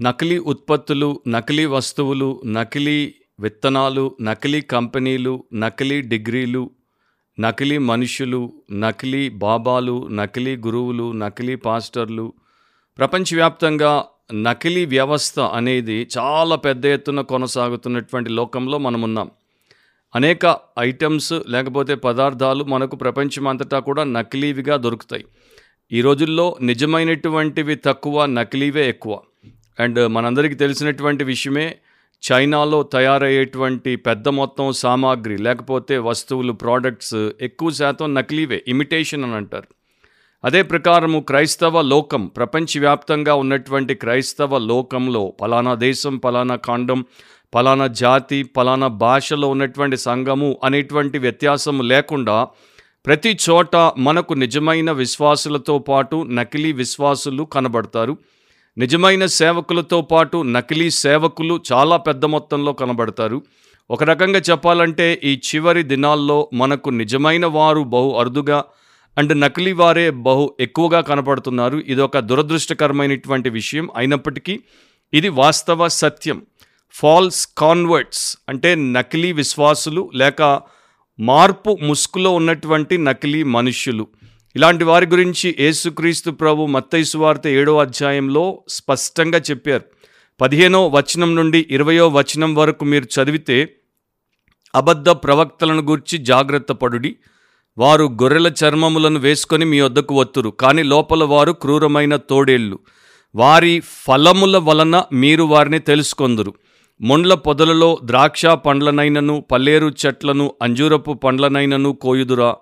నకిలీ ఉత్పత్తులు నకిలీ వస్తువులు నకిలీ విత్తనాలు నకిలీ కంపెనీలు నకిలీ డిగ్రీలు నకిలీ మనుషులు నకిలీ బాబాలు నకిలీ గురువులు నకిలీ పాస్టర్లు. ప్రపంచవ్యాప్తంగా నకిలీ వ్యవస్థ అనేది చాలా పెద్ద ఎత్తున కొనసాగుతున్నటువంటి లోకంలో మనం ఉన్నాం అనేక ఐటమ్స్ లేకపోతే పదార్థాలు మనకు ప్రపంచమంతటా కూడా నకిలీవిగా దొరుకుతాయి. ఈ రోజుల్లో నిజమైనటువంటివి తక్కువ నకిలీవే ఎక్కువ. అండ్ మనందరికీ తెలిసినటువంటి విషయమే చైనాలో తయారయ్యేటువంటి పెద్ద మొత్తం సామాగ్రి లేకపోతే వస్తువులు ప్రోడక్ట్స్ ఎక్కువ శాతం నకిలీవే ఇమిటేషన్ అని అంటారు. అదే ప్రకారము క్రైస్తవ లోకం ప్రపంచవ్యాప్తంగా ఉన్నటువంటి క్రైస్తవ లోకంలో పలానా దేశం పలానా ఖండం పలానా జాతి పలానా భాషలో ఉన్నటువంటి సంఘము అనేటువంటి వ్యత్యాసము లేకుండా ప్రతి చోట మనకు నిజమైన విశ్వాసులతో పాటు నకిలీ విశ్వాసులు కనబడతారు. నిజమైన సేవకులతో పాటు నకిలీ సేవకులు చాలా పెద్ద మొత్తంలో కనబడతారు. ఒక రకంగా చెప్పాలంటే ఈ చివరి దినాల్లో మనకు నిజమైన వారు బహు అరుదుగా అండ్ నకిలీ వారే బహు ఎక్కువగా కనపడుతున్నారు. ఇది ఒక దురదృష్టకరమైనటువంటి విషయం. అయినప్పటికీ ఇది వాస్తవ సత్యం. ఫాల్స్ కాన్వర్ట్స్ అంటే నకిలీ విశ్వాసులు లేక మార్పు ముసుగులో ఉన్నటువంటి నకిలీ మనుష్యులు. ఇలాంటి వారి గురించి యేసుక్రీస్తు ప్రభు మత్తైసు వార్త ఏడో అధ్యాయంలో స్పష్టంగా చెప్పారు. పదిహేనో వచనం నుండి ఇరవయో వచనం వరకు మీరు చదివితే అబద్ధ ప్రవక్తలను గూర్చి జాగ్రత్త పడుడి. వారు గొర్రెల చర్మములను వేసుకొని మీ వద్దకు వత్తురు కానీ లోపల వారు క్రూరమైన తోడేళ్ళు. వారి ఫలముల వలన మీరు వారిని తెలుసుకొందురు. మొండ్ల పొదలలో ద్రాక్ష పండ్లనైనను పల్లేరు చెట్లను అంజూరపు పండ్లనైనను కోయుదురా.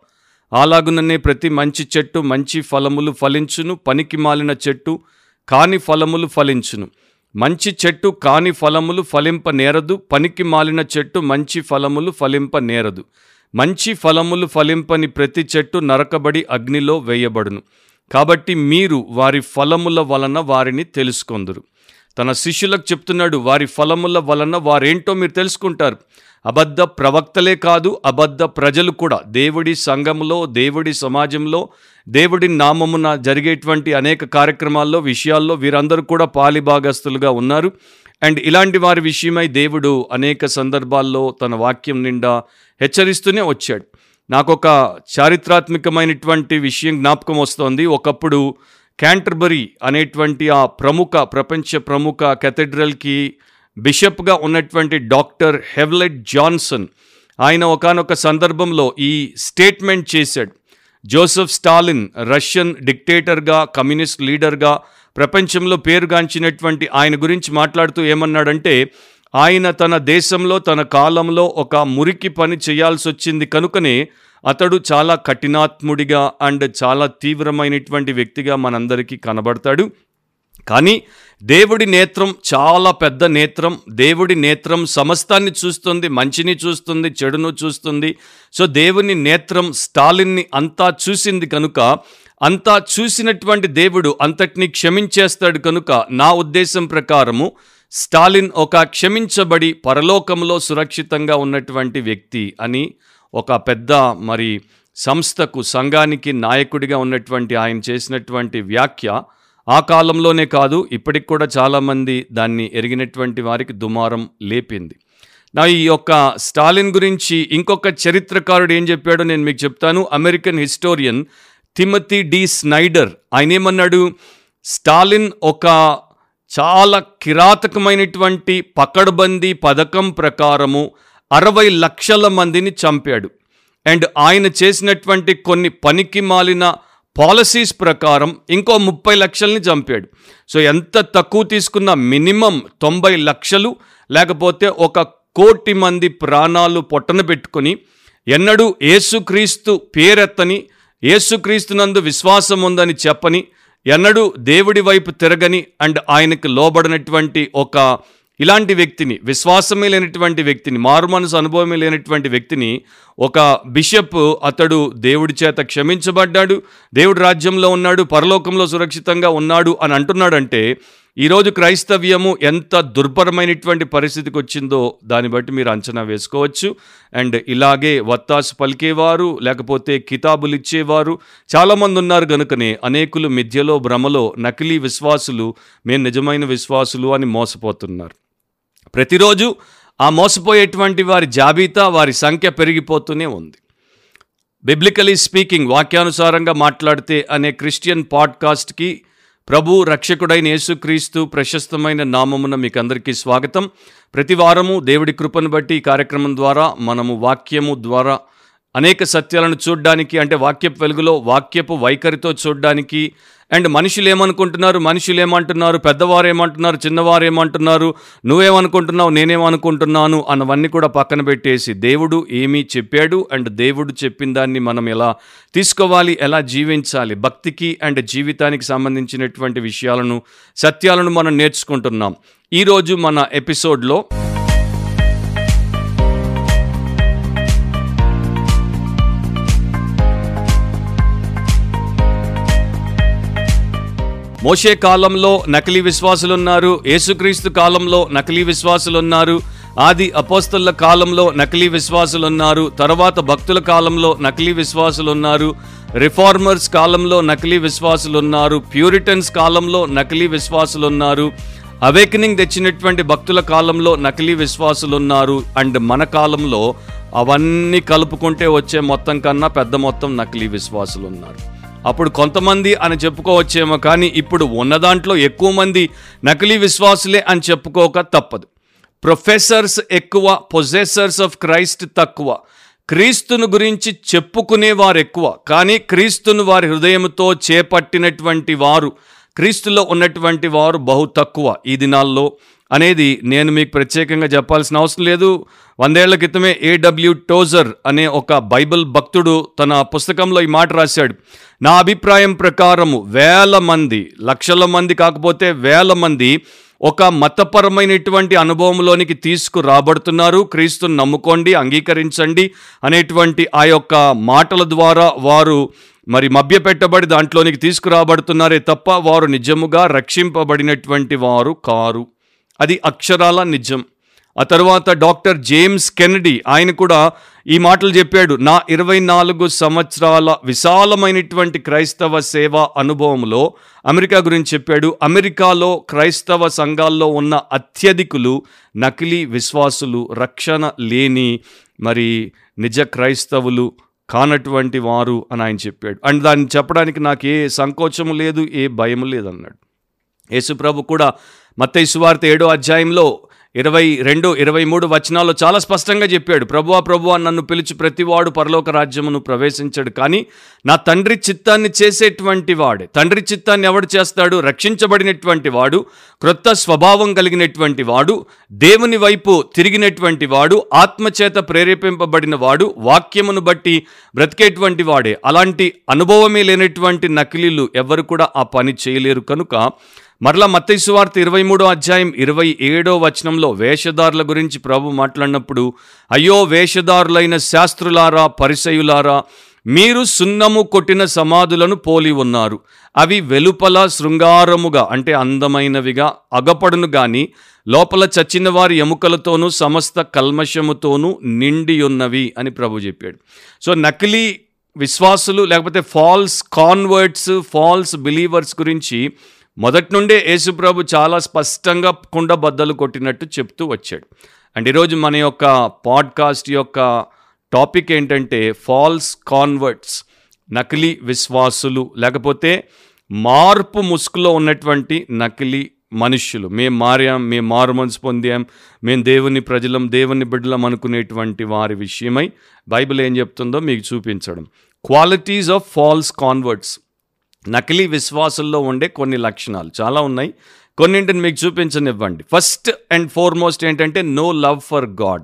అలాగుననే ప్రతి మంచి చెట్టు మంచి ఫలములు ఫలించును పనికి మాలిన చెట్టు కాని ఫలములు ఫలించును. మంచి చెట్టు కాని ఫలములు ఫలింప నేరదు పనికి మాలిన చెట్టు మంచి ఫలములు ఫలింప నేరదు. మంచి ఫలములు ఫలింపని ప్రతి చెట్టు నరకబడి అగ్నిలో వేయబడును. కాబట్టి మీరు వారి ఫలముల వలన వారిని తెలుసుకొందురు. తన శిష్యులకు చెప్తున్నాడు వారి ఫలముల వలన వారేంటో మీరు తెలుసుకుంటారు. అబద్ధ ప్రవక్తలే కాదు అబద్ధ ప్రజలు కూడా. దేవుడి సంఘంలో దేవుడి సమాజంలో దేవుడి నామమున జరిగేటువంటి అనేక కార్యక్రమాల్లో విషయాల్లో వీరందరూ కూడా పాలిభాగస్తులుగా ఉన్నారు. అండ్ ఇలాంటి వారి విషయమై దేవుడు అనేక సందర్భాల్లో తన వాక్యం నిండా హెచ్చరిస్తూనే వచ్చాడు. నాకు ఒక చారిత్రాత్మకమైనటువంటి విషయం జ్ఞాపకం వస్తోంది. ఒకప్పుడు క్యాంటర్బరీ అనేటువంటి ఆ ప్రముఖ ప్రపంచ ప్రముఖ కెథడ్రల్కి బిషప్గా ఉన్నటువంటి డాక్టర్ హెవ్లెట్ జాన్సన్ ఆయన ఒకనొక సందర్భంలో ఈ స్టేట్మెంట్ చేశాడు. జోసెఫ్ స్టాలిన్ రష్యన్ డిక్టేటర్గా కమ్యూనిస్ట్ లీడర్గా ప్రపంచంలో పేరుగాంచినటువంటి ఆయన గురించి మాట్లాడుతూ ఏమన్నాడంటే ఆయన తన దేశంలో తన కాలంలో ఒక మురికి పని చేయాల్సి వచ్చింది కనుకనే అతడు చాలా కఠినాత్ముడిగా అండ్ చాలా తీవ్రమైనటువంటి వ్యక్తిగా మనందరికీ కనబడతాడు. కానీ దేవుడి నేత్రం చాలా పెద్ద నేత్రం. దేవుడి నేత్రం సమస్తాన్ని చూస్తుంది మంచిని చూస్తుంది చెడును చూస్తుంది. సో దేవుని నేత్రం స్టాలిన్ని అంతా చూసింది కనుక అంతా చూసినటువంటి దేవుడు అంతటిని క్షమించేస్తాడు కనుక నా ఉద్దేశం ప్రకారము స్టాలిన్ ఒక క్షమించబడి పరలోకంలో సురక్షితంగా ఉన్నటువంటి వ్యక్తి అని ఒక పెద్ద మరి సంస్థకు సంఘానికి నాయకుడిగా ఉన్నటువంటి ఆయన చేసినటువంటి వ్యాఖ్య ఆ కాలంలోనే కాదు ఇప్పటికి కూడా చాలామంది దాన్ని ఎరిగినటువంటి వారికి దుమారం లేపింది. నా ఈ యొక్క స్టాలిన్ గురించి ఇంకొక చరిత్రకారుడు ఏం చెప్పాడో నేను మీకు చెప్తాను. American historian Timothy D Snyder ఆయన ఏమన్నాడు? స్టాలిన్ ఒక చాలా కిరాతకమైనటువంటి పకడ్బందీ పథకం ప్రకారము అరవై లక్షల మందిని చంపాడు. అండ్ ఆయన చేసినటువంటి కొన్ని పనికి మాలిన పాలసీస్ ప్రకారం ఇంకో ముప్పై లక్షల్ని చంపాడు. సో ఎంత తక్కువ తీసుకున్న మినిమం తొంభై లక్షలు లేకపోతే ఒక కోటి మంది ప్రాణాలు పొట్టన పెట్టుకొని ఎన్నడూ ఏసుక్రీస్తు పేరెత్తని ఏసుక్రీస్తునందు విశ్వాసం ఉందని చెప్పని ఎన్నడూ దేవుడి వైపు తిరగని అండ్ ఆయనకు లోబడినటువంటి ఒక ఇలాంటి వ్యక్తిని విశ్వాసమే లేనటువంటి వ్యక్తిని మారుమనసు అనుభవమే లేనటువంటి వ్యక్తిని ఒక బిషప్ అతడు దేవుడి చేత క్షమించబడ్డాడు దేవుడి రాజ్యంలో ఉన్నాడు పరలోకంలో సురక్షితంగా ఉన్నాడు అని అంటున్నాడంటే ఈరోజు క్రైస్తవ్యము ఎంత దుర్భరమైనటువంటి పరిస్థితికి వచ్చిందో దాన్ని బట్టి మీరు అంచనా వేసుకోవచ్చు. అండ్ ఇలాగే వత్తాసు పలికేవారు లేకపోతే కితాబులు ఇచ్చేవారు చాలామంది ఉన్నారు కనుకనే అనేకులు మిథ్యలో భ్రమలో నకిలీ విశ్వాసులు మేము నిజమైన విశ్వాసులు అని మోసపోతున్నారు. ప్రతిరోజు ఆ మోసపోయేటువంటి వారి జాబితా వారి సంఖ్య పెరిగిపోతూనే ఉంది. బిబ్లికలీ స్పీకింగ్ వాక్యానుసారంగా మాట్లాడితే అనే క్రిస్టియన్ పాడ్కాస్ట్కి ప్రభు రక్షకుడైన యేసుక్రీస్తు ప్రశస్తమైన నామమున మీకు అందరికీ స్వాగతం. ప్రతి వారము దేవుడి కృపను బట్టి ఈ కార్యక్రమం ద్వారా మనము వాక్యము ద్వారా అనేక సత్యాలను చూడడానికి అంటే వాక్యపు వెలుగులో వాక్యపు వైఖరితో చూడడానికి అండ్ మనుషులు ఏమనుకుంటున్నారు మనుషులు ఏమంటున్నారు పెద్దవారు ఏమంటున్నారు చిన్నవారు ఏమంటున్నారు నువ్వేమనుకుంటున్నావు? నేనేమనుకుంటున్నాను? అన్నవన్నీ కూడా పక్కన పెట్టేసి దేవుడు ఏమీ చెప్పాడు అండ్ దేవుడు చెప్పిన దాన్ని మనం ఎలా తీసుకోవాలి? ఎలా జీవించాలి? భక్తికి అండ్ జీవితానికి సంబంధించినటువంటి విషయాలను సత్యాలను మనం నేర్చుకుంటున్నాం. ఈరోజు మన ఎపిసోడ్లో మోషే కాలంలో నకిలీ విశ్వాసులున్నారు యేసుక్రీస్తు కాలంలో నకిలీ విశ్వాసులున్నారు ఆది అపోస్తుల కాలంలో నకిలీ విశ్వాసులున్నారు తర్వాత భక్తుల కాలంలో నకిలీ విశ్వాసులు ఉన్నారు రిఫార్మర్స్ కాలంలో నకిలీ విశ్వాసులు ఉన్నారు ప్యూరిటన్స్ కాలంలో నకిలీ విశ్వాసులు ఉన్నారు అవేకనింగ్ తెచ్చినటువంటి భక్తుల కాలంలో నకిలీ విశ్వాసులు ఉన్నారు అండ్ మన కాలంలో అవన్నీ కలుపుకుంటే వచ్చే మొత్తం కన్నా పెద్ద మొత్తం నకిలీ విశ్వాసులు ఉన్నారు అప్పుడు కొంతమంది అని చెప్పుకోవచ్చేమో కానీ ఇప్పుడు ఉన్న దాంట్లో ఎక్కువ మంది నకిలీ విశ్వాసులే అని చెప్పుకోక తప్పదు. ప్రొఫెసర్స్ ఎక్కువ పొజెసర్స్ ఆఫ్ క్రైస్ట్ తక్కువ. క్రీస్తును గురించి చెప్పుకునేవారు ఎక్కువ కానీ క్రీస్తును వారి హృదయంతో చేపట్టినటువంటి వారు క్రీస్తులో ఉన్నటువంటి వారు బహు తక్కువ ఈ దినాల్లో. అనేది నేను మీకు ప్రత్యేకంగా చెప్పాల్సిన అవసరం లేదు. వందేళ్ళ క్రితమే ఏడబ్ల్యూ టోజర్ అనే ఒక బైబిల్ భక్తుడు తన పుస్తకంలో ఈ మాట రాశాడు. నా అభిప్రాయం ప్రకారము వేల మంది లక్షల మంది కాకపోతే వేల మంది ఒక మతపరమైనటువంటి అనుభవంలోనికి తీసుకురాబడుతున్నారు. క్రీస్తుని నమ్ముకోండి అంగీకరించండి అనేటువంటి ఆ యొక్క మాటల ద్వారా వారు మరి మభ్యపెట్టబడి దాంట్లోనికి తీసుకురాబడుతున్నారే తప్ప వారు నిజముగా రక్షింపబడినటువంటి వారు కారు. అది అక్షరాల నిజం. ఆ తర్వాత డాక్టర్ జేమ్స్ కెనడీ ఆయన కూడా ఈ మాటలు చెప్పాడు నా ఇరవై నాలుగు సంవత్సరాల విశాలమైనటువంటి క్రైస్తవ సేవా అనుభవంలో అమెరికా గురించి చెప్పాడు. అమెరికాలో క్రైస్తవ సంఘాల్లో ఉన్న అత్యధికులు నకిలీ విశ్వాసులు రక్షణ లేని మరి నిజ క్రైస్తవులు కానటువంటి వారు అని ఆయన చెప్పాడు. అండ్ దాన్ని చెప్పడానికి నాకు ఏ సంకోచము లేదు ఏ భయం లేదన్నాడు. యేసుప్రభు కూడా మత్తయి సువార్త ఏడో అధ్యాయంలో ఇరవై రెండు ఇరవై మూడు వచనాల్లో చాలా స్పష్టంగా చెప్పాడు. ప్రభువా ప్రభువా నన్ను పిలిచి ప్రతివాడు పరలోక రాజ్యమును ప్రవేశించాడు. కానీ నా తండ్రి చిత్తాన్ని చేసేటువంటి వాడు. తండ్రి చిత్తాన్ని ఎవడు చేస్తాడు? రక్షించబడినటువంటి వాడు క్రొత్త స్వభావం కలిగినటువంటి వాడు దేవుని వైపు తిరిగినటువంటి వాడు ఆత్మచేత ప్రేరేపింపబడిన వాడు వాక్యమును బట్టి బ్రతికేటువంటి వాడే. అలాంటి అనుభవమే లేనటువంటి నకిలీలు ఎవరు కూడా ఆ పని చేయలేరు. కనుక మరలా మత్తైసు వార్త ఇరవై మూడో అధ్యాయం ఇరవై ఏడో వచనంలో వేషధారుల గురించి ప్రభు మాట్లాడినప్పుడు అయ్యో వేషధారులైన శాస్త్రులారా పరిసయులారా మీరు సున్నము కొట్టిన సమాధులను పోలి ఉన్నారు. అవి వెలుపల శృంగారముగా అంటే అందమైనవిగా అగపడును గాని లోపల చచ్చిన వారి ఎముకలతోనూ సమస్త కల్మషముతోనూ నిండి ఉన్నవి అని ప్రభు చెప్పాడు. సో నకిలీ విశ్వాసులు లేకపోతే ఫాల్స్ కాన్వర్ట్స్ ఫాల్స్ బిలీవర్స్ గురించి మొదటి నుండే యేసుప్రభు చాలా స్పష్టంగా కుండ బద్దలు కొట్టినట్టు చెప్తూ వచ్చాడు. అండ్ ఈరోజు మన యొక్క పాడ్కాస్ట్ యొక్క టాపిక్ ఏంటంటే ఫాల్స్ కాన్వర్ట్స్ నకిలీ విశ్వాసులు లేకపోతే మార్పు ముసుగులో ఉన్నటువంటి నకిలీ మనుష్యులు. మేము మారాం మేము మారు మనసు పొందాం మేము దేవుని ప్రజలం దేవుని బిడ్డలం అనుకునేటువంటి వారి విషయమై బైబిల్ ఏం చెప్తుందో మీకు చూపించడం. Qualities of false converts. నకిలీ విశ్వాసుల్లో ఉండే కొన్ని లక్షణాలు చాలా ఉన్నాయి. కొన్నింటిని మీకు చూపించనివ్వండి. ఫస్ట్ అండ్ ఫార్మోస్ట్ ఏంటంటే నో లవ్ ఫర్ గాడ్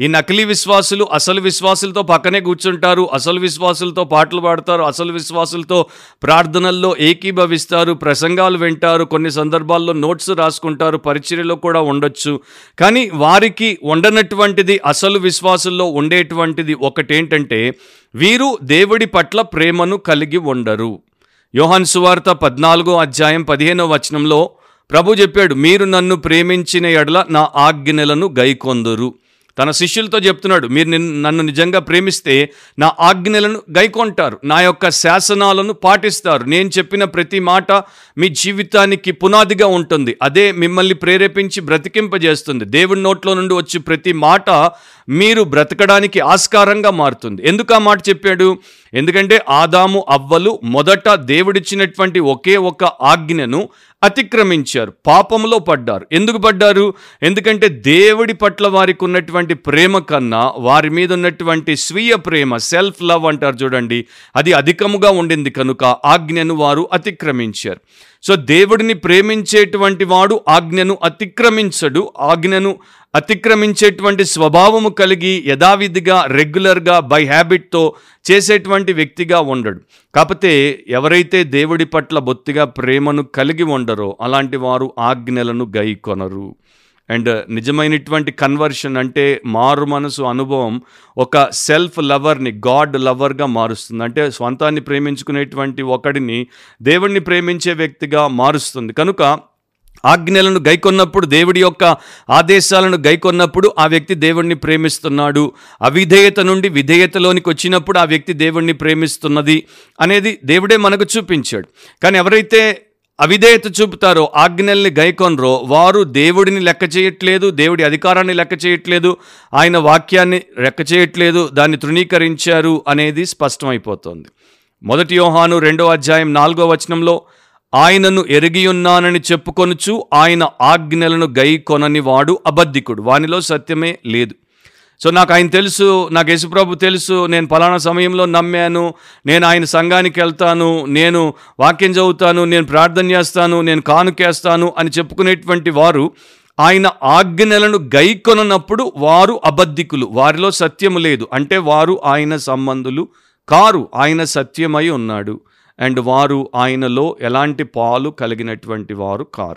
ఈ నకిలీ విశ్వాసులు అసలు విశ్వాసులతో పక్కనే కూర్చుంటారు అసలు విశ్వాసులతో పాటలు పాడతారు అసలు విశ్వాసులతో ప్రార్థనల్లో ఏకీభవిస్తారు ప్రసంగాలు వింటారు కొన్ని సందర్భాల్లో నోట్స్ రాసుకుంటారు పరిచర్యలో కూడా ఉండొచ్చు. కానీ వారికి ఉండనటువంటిది అసలు విశ్వాసుల్లో ఉండేటువంటిది ఒకటేంటంటే వీరు దేవుడి పట్ల ప్రేమను కలిగి ఉండరు. యోహాన్ సువార్త పద్నాలుగో అధ్యాయం పదిహేనో వచనంలో ప్రభు చెప్పాడు మీరు నన్ను ప్రేమించిన ఎడల నా ఆజ్ఞలను గైకొందురు. తన శిష్యులతో చెప్తున్నాడు మీరు నన్ను నిజంగా ప్రేమిస్తే నా ఆజ్ఞలను గైకొంటారు నా యొక్క శాసనాలను పాటిస్తారు. నేను చెప్పిన ప్రతి మాట మీ జీవితానికి పునాదిగా ఉంటుంది. అదే మిమ్మల్ని ప్రేరేపించి బ్రతికింపజేస్తుంది. దేవుడి నోట్లో నుండి వచ్చి ప్రతి మాట మీరు బ్రతకడానికి ఆస్కారంగా మారుతుంది. ఎందుకు ఆ మాట చెప్పాడు? ఎందుకంటే ఆదాము అవ్వలు మొదట దేవుడిచ్చినటువంటి ఒకే ఒక ఆజ్ఞను అతిక్రమించారు పాపంలో పడ్డారు. ఎందుకు పడ్డారు? ఎందుకంటే దేవుడి పట్ల వారికి ఉన్నటువంటి ప్రేమ కన్నా వారి మీద ఉన్నటువంటి స్వీయ ప్రేమ సెల్ఫ్ లవ్ అంటారు చూడండి అది అధికముగా ఉండింది కనుక ఆజ్ఞను వారు అతిక్రమించారు. సో దేవుడిని ప్రేమించేటువంటి వాడు ఆజ్ఞను అతిక్రమించడు. ఆజ్ఞను అతిక్రమించేటువంటి స్వభావము కలిగి యథావిధిగా రెగ్యులర్గా బై హ్యాబిట్తో చేసేటువంటి వ్యక్తిగా ఉండడు. కాకపోతే ఎవరైతే దేవుడి పట్ల బొత్తిగా ప్రేమను కలిగి ఉండరో అలాంటి వారు ఆజ్ఞలను గైకొనరు. అండ్ నిజమైనటువంటి కన్వర్షన్ అంటే మారు మనసు అనుభవం ఒక సెల్ఫ్ లవర్ని గాడ్ లవర్గా మారుస్తుంది. అంటే స్వంతాన్ని ప్రేమించుకునేటువంటి ఒకడిని దేవుణ్ణి ప్రేమించే వ్యక్తిగా మారుస్తుంది. కనుక ఆజ్ఞలను గైకొన్నప్పుడు దేవుడి యొక్క ఆదేశాలను గైకొన్నప్పుడు ఆ వ్యక్తి దేవుణ్ణి ప్రేమిస్తున్నాడు. అవిధేయత నుండి విధేయతలోనికి వచ్చినప్పుడు ఆ వ్యక్తి దేవుణ్ణి ప్రేమిస్తున్నది అనేది దేవుడే మనకు చూపించాడు. కానీ ఎవరైతే అవిధేయత చూపుతారో ఆజ్ఞల్ని గైకొనరో వారు దేవుడిని లెక్క చేయట్లేదు దేవుడి అధికారాన్ని లెక్క చేయట్లేదు ఆయన వాక్యాన్ని లెక్క చేయట్లేదు దాన్ని తృణీకరించారు అనేది స్పష్టమైపోతుంది. మొదటి యోహాను రెండో అధ్యాయం నాలుగో వచనంలో ఆయనను ఎరిగియున్నానని చెప్పుకొనుచు ఆయన ఆజ్ఞలను గై కొనని వాడు అబద్ధికుడు. వానిలో సత్యమే లేదు. సో నాకు ఆయన తెలుసు నాకు యేసుప్రభు తెలుసు నేను ఫలానా సమయంలో నమ్మాను నేను ఆయన సంఘానికి వెళ్తాను నేను వాక్యం చదువుతాను నేను ప్రార్థన చేస్తాను నేను కానుకేస్తాను అని చెప్పుకునేటువంటి వారు ఆయన ఆజ్ఞలను గైకొనప్పుడు వారు అబద్ధికులు వారిలో సత్యము లేదు. అంటే వారు ఆయన సంబంధులు కారు ఆయన సత్యమై ఉన్నాడు. అండ్ వారు ఆయనలో ఎలాంటి పాలు కలిగినటువంటి వారు కారు.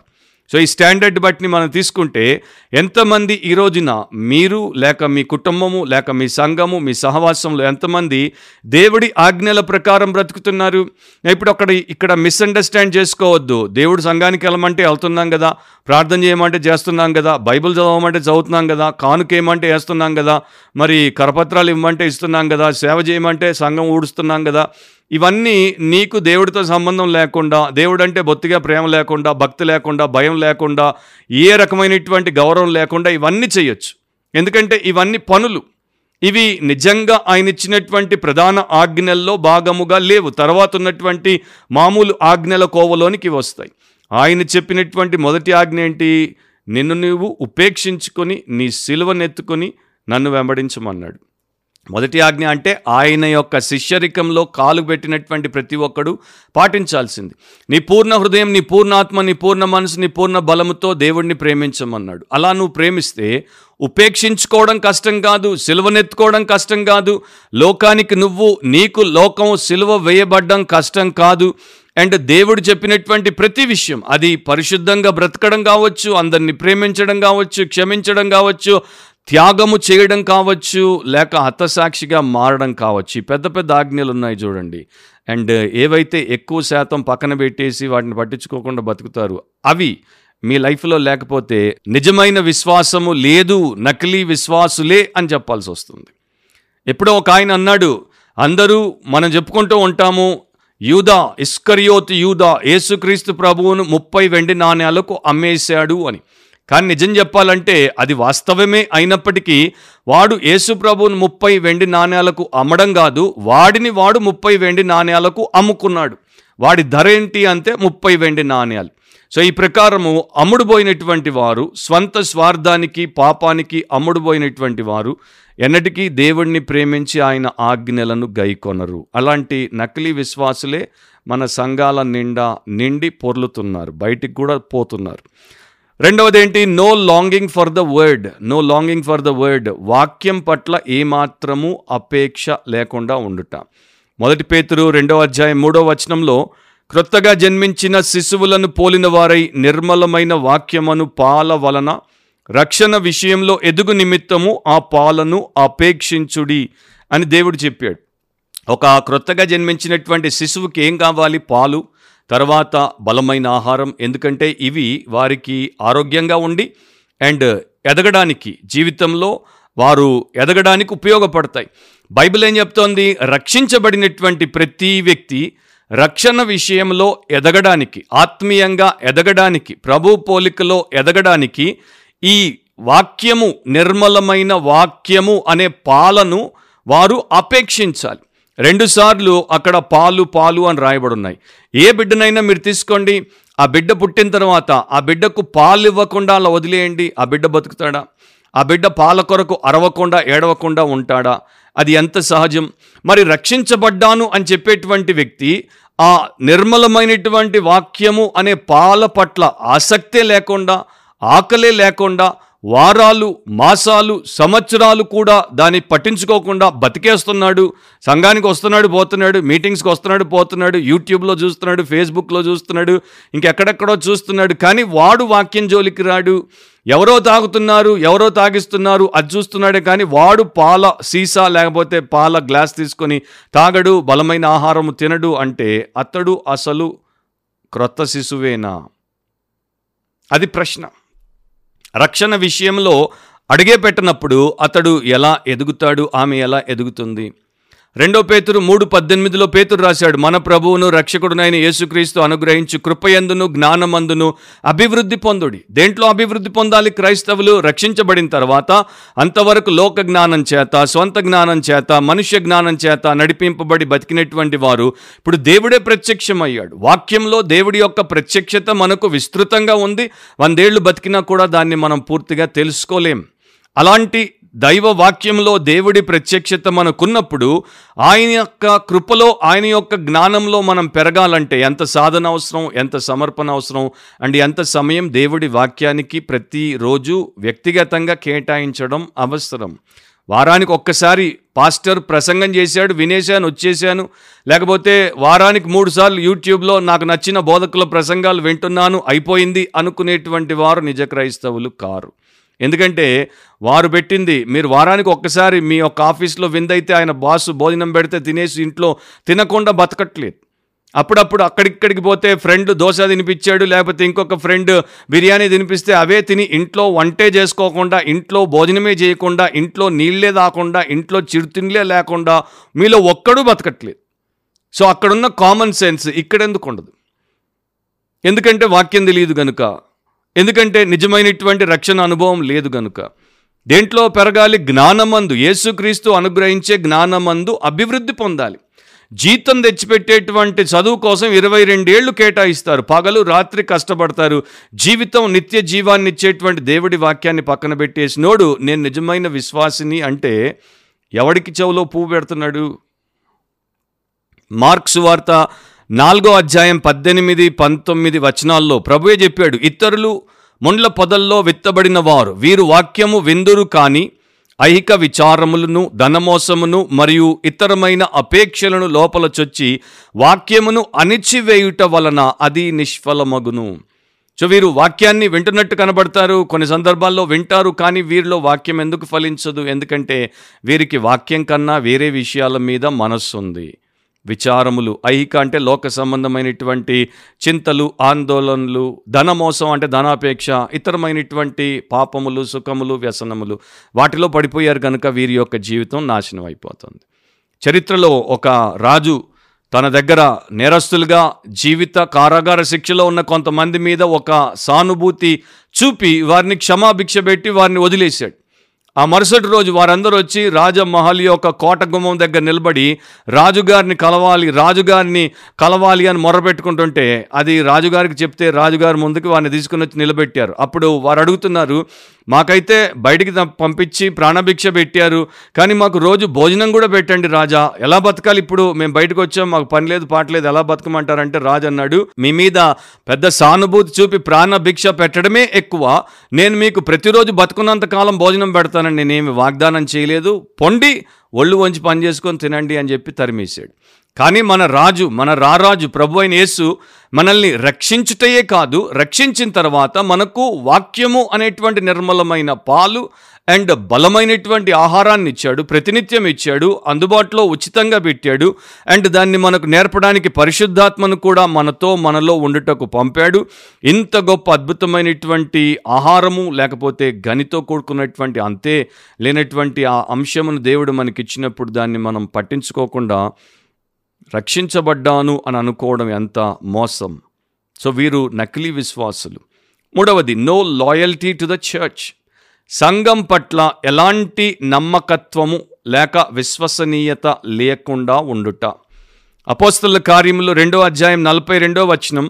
సో ఈ స్టాండర్డ్ బట్టి మనం తీసుకుంటే ఎంతమంది ఈ రోజున మీరు లేక మీ కుటుంబము లేక మీ సంఘము మీ సహవాసంలో ఎంతమంది దేవుడి ఆజ్ఞల ప్రకారం బ్రతుకుతున్నారు? ఇప్పుడు అక్కడ ఇక్కడ మిస్అండర్స్టాండ్ చేసుకోవద్దు. దేవుడు సంఘానికి వెళ్ళమంటే వెళ్తున్నాం కదా ప్రార్థన చేయమంటే చేస్తున్నాం కదా బైబిల్ చదవమంటే చదువుతున్నాం కదా కానుకేయమంటే వేస్తున్నాం కదా మరి కరపత్రాలు ఇవ్వమంటే ఇస్తున్నాం కదా సేవ చేయమంటే సంఘం ఊడుస్తున్నాం కదా ఇవన్నీ నీకు దేవుడితో సంబంధం లేకుండా దేవుడు అంటే బొత్తిగా ప్రేమ లేకుండా భక్తి లేకుండా భయం లేకుండా ఏ రకమైనటువంటి గౌరవం లేకుండా ఇవన్నీ చేయొచ్చు. ఎందుకంటే ఇవన్నీ పనులు. ఇవి నిజంగా ఆయన ఇచ్చినటువంటి ప్రధాన ఆజ్ఞల్లో భాగముగా లేవు. తర్వాత ఉన్నటువంటి మామూలు ఆజ్ఞల కోవలోనికి వస్తాయి. ఆయన చెప్పినటువంటి మొదటి ఆజ్ఞ ఏంటి? నిన్ను నీవు ఉపేక్షించుకొని నీ సిలువనెత్తుకొని నన్ను వెంబడించమన్నాడు. మొదటి ఆజ్ఞ అంటే ఆయన యొక్క శిష్యరికంలో కాలు పెట్టినటువంటి ప్రతి ఒక్కడు పాటించాల్సింది. నీ పూర్ణ హృదయం నీ పూర్ణాత్మ నీ పూర్ణ మనసు నీ పూర్ణ బలముతో దేవుణ్ణి ప్రేమించమన్నాడు. అలా నువ్వు ప్రేమిస్తే ఉపేక్షించుకోవడం కష్టం కాదు సిలువనెత్తుకోవడం కష్టం కాదు లోకానికి నువ్వు నీకు లోకం సిలువ వేయబడ్డం కష్టం కాదు. అండ్ దేవుడు చెప్పినటువంటి ప్రతి విషయం అది పరిశుద్ధంగా బ్రతకడం కావచ్చు అందరిని ప్రేమించడం కావచ్చు క్షమించడం కావచ్చు త్యాగము చేయడం కావచ్చు లేక హతసాక్షిగా మారడం కావచ్చు. ఈ పెద్ద పెద్ద ఆజ్ఞలు ఉన్నాయి చూడండి. అండ్ ఏవైతే ఎక్కువ శాతం పక్కన పెట్టేసి వాటిని పట్టించుకోకుండా బతుకుతారు అవి మీ లైఫ్లో లేకపోతే నిజమైన విశ్వాసము లేదు నకిలీ విశ్వాసులే అని చెప్పాల్సి వస్తుంది. ఎప్పుడో ఒక ఆయన అన్నాడు అందరూ మనం చెప్పుకుంటూ ఉంటాము యూదా ఇస్కరియోత్ యూదా యేసుక్రీస్తు ప్రభువును ముప్పై వెండి నాణ్యాలకు అమ్మేశాడు అని. కానీ నిజం చెప్పాలంటే అది వాస్తవమే అయినప్పటికీ వాడు యేసుప్రభువును ముప్పై వెండి నాణ్యాలకు అమ్మడం కాదు వాడిని వాడు ముప్పై వెండి నాణ్యాలకు అమ్ముకున్నాడు. వాడి ధర ఏంటి అంటే ముప్పై వెండి నాణ్యాలు సో ఈ ప్రకారము అమ్ముడుపోయినటువంటి వారు స్వంత స్వార్థానికి పాపానికి అమ్ముడుపోయినటువంటి వారు ఎన్నటికీ దేవుణ్ణి ప్రేమించి ఆయన ఆజ్ఞలను గైకొనరు. అలాంటి నకిలీ విశ్వాసులే మన సంఘాల నిండా నిండి పొర్లుతున్నారు బయటికి కూడా పోతున్నారు. రెండవది ఏంటి no longing for the word no longing for the word వాక్యం పట్ల ఏమాత్రము అపేక్ష లేకుండా ఉండుట. మొదటి పేతురు రెండవ అధ్యాయం మూడవ వచనంలో క్రొత్తగా జన్మించిన శిశువులను పోలిన వారై నిర్మలమైన వాక్యమును పాల వలన రక్షణ విషయంలో ఎదుగు నిమిత్తము ఆ పాలను అపేక్షించుడి అని దేవుడు చెప్పాడు. ఒక క్రొత్తగా జన్మించినటువంటి శిశువుకి ఏం కావాలి? పాలు. తర్వాత బలమైన ఆహారం ఎందుకంటే ఇవి వారికి ఆరోగ్యంగా ఉండి అండ్ ఎదగడానికి జీవితంలో వారు ఎదగడానికి ఉపయోగపడతాయి. బైబిల్ ఏం చెప్తోంది? రక్షించబడినటువంటి ప్రతి వ్యక్తి రక్షణ విషయంలో ఎదగడానికి ఆత్మీయంగా ఎదగడానికి ప్రభు పోలికలో ఎదగడానికి ఈ వాక్యము నిర్మలమైన వాక్యము అనే పాలను వారు అపేక్షించాలి. రెండుసార్లు అక్కడ పాలు పాలు అని రాయబడి ఉన్నాయి ఏ బిడ్డనైనా మీరు తీసుకోండి. ఆ బిడ్డ పుట్టిన తర్వాత ఆ బిడ్డకు పాలు ఇవ్వకుండా అలా వదిలేయండి. ఆ బిడ్డ బతుకుతాడా? ఆ బిడ్డ పాల కొరకు అరవకుండా ఏడవకుండా ఉంటాడా? అది ఎంత సహజం? మరి రక్షించబడ్డాను అని చెప్పేటువంటి వ్యక్తి ఆ నిర్మలమైనటువంటి వాక్యము అనే పాల పట్ల ఆసక్తే లేకుండా ఆకలే లేకుండా వారాలు మాసాలు సంవత్సరాలు కూడా దాన్ని పట్టించుకోకుండా బతికేస్తున్నాడు సంఘానికి వస్తున్నాడు పోతున్నాడు మీటింగ్స్కి వస్తున్నాడు పోతున్నాడు యూట్యూబ్లో చూస్తున్నాడు ఫేస్బుక్లో చూస్తున్నాడు ఇంకెక్కడెక్కడో చూస్తున్నాడు. కానీ వాడు వాక్యం జోలికి రాడు. ఎవరో తాగుతున్నారు ఎవరో తాగిస్తున్నారు అది చూస్తున్నాడే కానీ వాడు పాల సీసా లేకపోతే పాల గ్లాస్ తీసుకొని తాగడు బలమైన ఆహారం తినడు అంటే అతడు అసలు క్రొత్త శిశువేనా? అది ప్రశ్న. రక్షణ విషయంలో అడిగే పెట్టినప్పుడు అతడు ఎలా ఎదుగుతాడు ఆమె ఎలా ఎదుగుతుంది? రెండో పేతురు మూడు పద్దెనిమిదిలో పేతురు రాశాడు మన ప్రభువును రక్షకుడునైన యేసుక్రీస్తు అనుగ్రహించు కృపయందును జ్ఞానమందును అభివృద్ధి పొందుడి. దేంట్లో అభివృద్ధి పొందాలి? క్రైస్తవులు రక్షించబడిన తర్వాత అంతవరకు లోక జ్ఞానం చేత సొంత జ్ఞానం చేత మనుష్య జ్ఞానం చేత నడిపింపబడి బతికినటువంటి వారు ఇప్పుడు దేవుడే ప్రత్యక్షమయ్యాడు. వాక్యంలో దేవుడి యొక్క ప్రత్యక్షత మనకు విస్తృతంగా ఉంది. వందేళ్ళు బతికినా కూడా దాన్ని మనం పూర్తిగా తెలుసుకోలేం. అలాంటి దైవ వాక్యంలో దేవుడి ప్రత్యక్షత మనకున్నప్పుడు ఆయన యొక్క కృపలో ఆయన యొక్క జ్ఞానంలో మనం పెరగాలంటే ఎంత సాధన అవసరం ఎంత సమర్పణ అవసరం అండ్ ఎంత సమయం దేవుడి వాక్యానికి ప్రతిరోజు వ్యక్తిగతంగా కేటాయించడం అవసరం. వారానికి ఒక్కసారి పాస్టర్ ప్రసంగం చేశాడు వినేశాను వచ్చేసాను లేకపోతే వారానికి మూడు సార్లు యూట్యూబ్లో నాకు నచ్చిన బోధకుల ప్రసంగాలు వింటున్నాను అయిపోయింది అనుకునేటువంటి వారు నిజ క్రైస్తవులు కారు. ఎందుకంటే వారు పెట్టింది మీరు వారానికి ఒక్కసారి మీ యొక్క ఆఫీస్లో విందైతే ఆయన బాసు భోజనం పెడితే తినేసి ఇంట్లో తినకుండా బతకట్లేదు. అప్పుడప్పుడు అక్కడిక్కడికి పోతే ఫ్రెండ్ దోశ తినిపించాడు లేకపోతే ఇంకొక ఫ్రెండ్ బిర్యానీ తినిపిస్తే అవే తిని ఇంట్లో వంటే చేసుకోకుండా ఇంట్లో భోజనమే చేయకుండా ఇంట్లో నీళ్ళే తాకుండా ఇంట్లో చిరుతిండ్లే లేకుండా మీలో ఒక్కడూ బతకట్లేదు. సో అక్కడున్న కామన్ సెన్స్ ఇక్కడెందుకు ఉండదు? ఎందుకంటే వాక్యం తెలియదు కనుక ఎందుకంటే నిజమైనటువంటి రక్షణ అనుభవం లేదు గనుక. దేంట్లో పెరగాలి జ్ఞానమందు యేసుక్రీస్తు అనుగ్రహించే జ్ఞానమందు అభివృద్ధి పొందాలి. జీతం తెచ్చిపెట్టేటువంటి చదువు కోసం ఇరవై రెండేళ్ళు కేటాయిస్తారు. పగలు రాత్రి కష్టపడతారు. జీవితం నిత్య జీవాన్ని ఇచ్చేటువంటి దేవుడి వాక్యాన్ని పక్కన పెట్టేసినోడు నేను నిజమైన విశ్వాసిని అంటే ఎవడికి చెవులో పువ్వు పెడుతున్నాడు? మార్క్స్ వార్త నాలుగో అధ్యాయం పద్దెనిమిది పంతొమ్మిది వచనాల్లో ప్రభువే చెప్పాడు ఇతరులు ముండ్ల పొదల్లో విత్తబడిన వారు వీరు వాక్యము విందురు కాని ఐహిక విచారములను ధనమోసమును మరియు ఇతరమైన అపేక్షలను లోపల చొచ్చి వాక్యమును అణిచివేయుట వలన అది నిష్ఫలమగును. సో వీరు వాక్యాన్ని వింటున్నట్టు కనబడతారు కొన్ని సందర్భాల్లో వింటారు కానీ వీరిలో వాక్యం ఎందుకు ఫలించదు? ఎందుకంటే వీరికి వాక్యం కన్నా వేరే విషయాల మీద మనస్సు ఉంది విచారములు ఐహిక అంటే లోక సంబంధమైనటువంటి చింతలు ఆందోళనలు ధనమోసం అంటే ధనాపేక్ష ఇతరమైనటువంటి పాపములు సుఖములు వ్యసనములు. వాటిలో పడిపోయారు కనుక వీరి యొక్క జీవితం నాశనం అయిపోతుంది. చరిత్రలో ఒక రాజు తన దగ్గర నేరస్తులుగా జీవిత కారాగార శిక్షలో ఉన్న కొంతమంది మీద ఒక సానుభూతి చూపి వారిని క్షమాభిక్ష పెట్టి వారిని వదిలేశాడు. ఆ మరుసటి రోజు వారందరూ వచ్చి రాజమహల్ యొక్క కోట గుమ్మం దగ్గర నిలబడి రాజుగారిని కలవాలి రాజుగారిని కలవాలి అని మొరపెట్టుకుంటుంటే అది రాజుగారికి చెప్తే రాజుగారి ముందుకు వారిని తీసుకుని వచ్చి నిలబెట్టారు. అప్పుడు వారు అడుగుతున్నారు మాకైతే బయటికి పంపించి ప్రాణభిక్ష పెట్టారు. కానీ మాకు రోజు భోజనం కూడా పెట్టండి రాజా. ఎలా బతకాలి ఇప్పుడు? మేము బయటకు వచ్చాం మాకు పని లేదు పాటలేదు ఎలా బతకమంటారంటే రాజు అన్నాడు. మీ మీద పెద్ద సానుభూతి చూపి ప్రాణభిక్ష పెట్టడమే ఎక్కువ. నేను మీకు ప్రతిరోజు బతుకున్నంత కాలం భోజనం పెడతానని నేనేమి వాగ్దానం చేయలేదు. పొండి ఒళ్ళు వంచి పని చేసుకొని తినండి అని చెప్పి తరిమేశాడు. కానీ మన రాజు మన రారాజు ప్రభు అయిన యేసు మనల్ని రక్షించుటయే కాదు రక్షించిన తర్వాత మనకు వాక్యము అనేటువంటి నిర్మలమైన పాలు అండ్ బలమైనటువంటి ఆహారాన్ని ఇచ్చాడు ప్రతినిత్యం ఇచ్చాడు అందుబాటులో ఉచితంగా పెట్టాడు అండ్ దాన్ని మనకు నేర్పడానికి పరిశుద్ధాత్మను కూడా మనతో మనలో ఉండుటకు పంపాడు. ఇంత గొప్ప అద్భుతమైనటువంటి ఆహారము లేకపోతే గనితో కూడుకున్నటువంటి అంతే లేనటువంటి ఆ అంశమును దేవుడు మనకిచ్చినప్పుడు దాన్ని మనం పట్టించుకోకుండా రక్షించబడ్డాను అని అనుకోవడం ఎంత మోసం? సో వీరు నకిలీ విశ్వాసులు. మూడవది no loyalty to the church సంఘం పట్ల ఎలాంటి నమ్మకత్వము లేక విశ్వసనీయత లేకుండా ఉండుట. అపోస్తల కార్యములు రెండో అధ్యాయం నలభై రెండో వచనం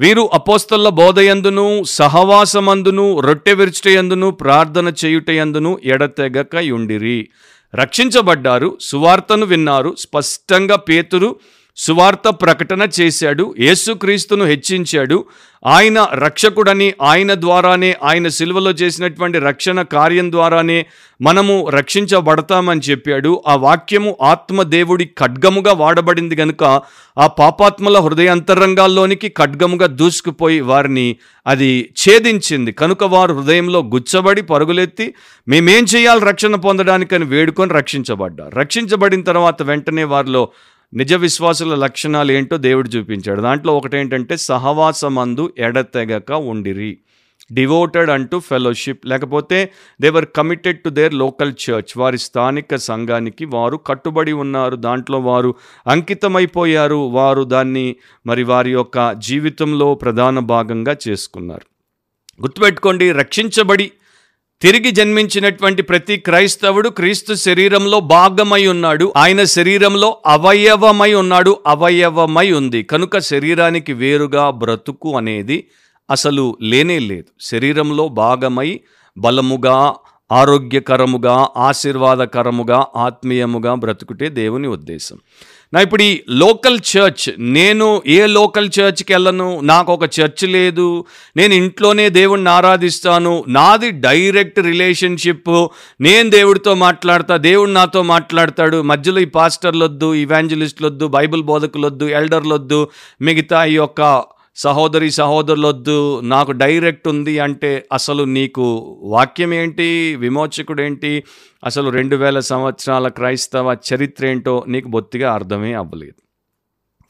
వీరు అపోస్తల బోధయందును సహవాసమందును రొట్టె విరుచుటయందును ప్రార్థన చేయుటయందును ఎడతెగక యుండిరి రక్షించబడ్డారు సువార్తను విన్నారు. స్పష్టంగా పేతురు సువార్త ప్రకటన చేశాడు యేసుక్రీస్తును హెచ్చించాడు. ఆయన రక్షకుడని ఆయన ద్వారానే ఆయన సిలువలో చేసినటువంటి రక్షణ కార్యం ద్వారానే మనము రక్షించబడతామని చెప్పాడు. ఆ వాక్యము ఆత్మదేవుడి ఖడ్గముగా వాడబడింది గనుక ఆ పాపాత్మల హృదయాంతరంగాల్లోనికి ఖడ్గముగా దూసుకుపోయి వారిని అది ఛేదించింది. కనుక వారు హృదయంలో గుచ్చబడి పరుగులెత్తి మేమేం చేయాలి రక్షణ పొందడానికని వేడుకొని రక్షించబడ్డారు. రక్షించబడిన తర్వాత వెంటనే వారిలో నిజ విశ్వాసుల లక్షణాలు ఏంటో దేవుడు చూపించాడు. దాంట్లో ఒకటేంటంటే సహవాసమందు ఎడతెగక ఉండిరి. డివోటెడ్ అంటూ ఫెలోషిప్ లేకపోతే they're committed to their local church వారి స్థానిక సంఘానికి వారు కట్టుబడి ఉన్నారు. దాంట్లో వారు అంకితమైపోయారు. వారు దాన్ని మరి వారి యొక్క జీవితంలో ప్రధాన భాగంగా చేసుకున్నారు. గుర్తుపెట్టుకోండి రక్షించబడి తిరిగి జన్మించినటువంటి ప్రతి క్రైస్తవుడు క్రీస్తు శరీరంలో భాగమై ఉన్నాడు. ఆయన శరీరంలో అవయవమై ఉన్నాడు. అవయవమై ఉంది. కనుక శరీరానికి వేరుగా బ్రతుకు అనేది అసలు లేనే లేదు. శరీరంలో భాగమై బలముగా ఆరోగ్యకరముగా ఆశీర్వాదకరముగా ఆత్మీయముగా బ్రతుకుటే దేవుని ఉద్దేశం. నా ఇప్పుడు ఈ లోకల్ చర్చ్ నేను ఏ లోకల్ చర్చ్కి వెళ్ళను? నాకు ఒక చర్చ్ లేదు. నేను ఇంట్లోనే దేవుణ్ణి ఆరాధిస్తాను. నాది డైరెక్ట్ రిలేషన్షిప్. నేను దేవుడితో మాట్లాడతా దేవుడు నాతో మాట్లాడతాడు. మధ్యలో ఈ పాస్టర్లొద్దు వద్దు ఇవాంజలిస్టులు బైబిల్ బోధకులు వద్దు ఎల్డర్లు వద్దు మిగతా ఈ యొక్క సహోదరి సహోదరులొద్దు నాకు డైరెక్ట్ ఉంది అంటే అసలు నీకు వాక్యం ఏంటి విమోచకుడు ఏంటి అసలు రెండు వేల సంవత్సరాల క్రైస్తవ చరిత్ర ఏంటో నీకు బొత్తిగా అర్థమే అవ్వలేదు.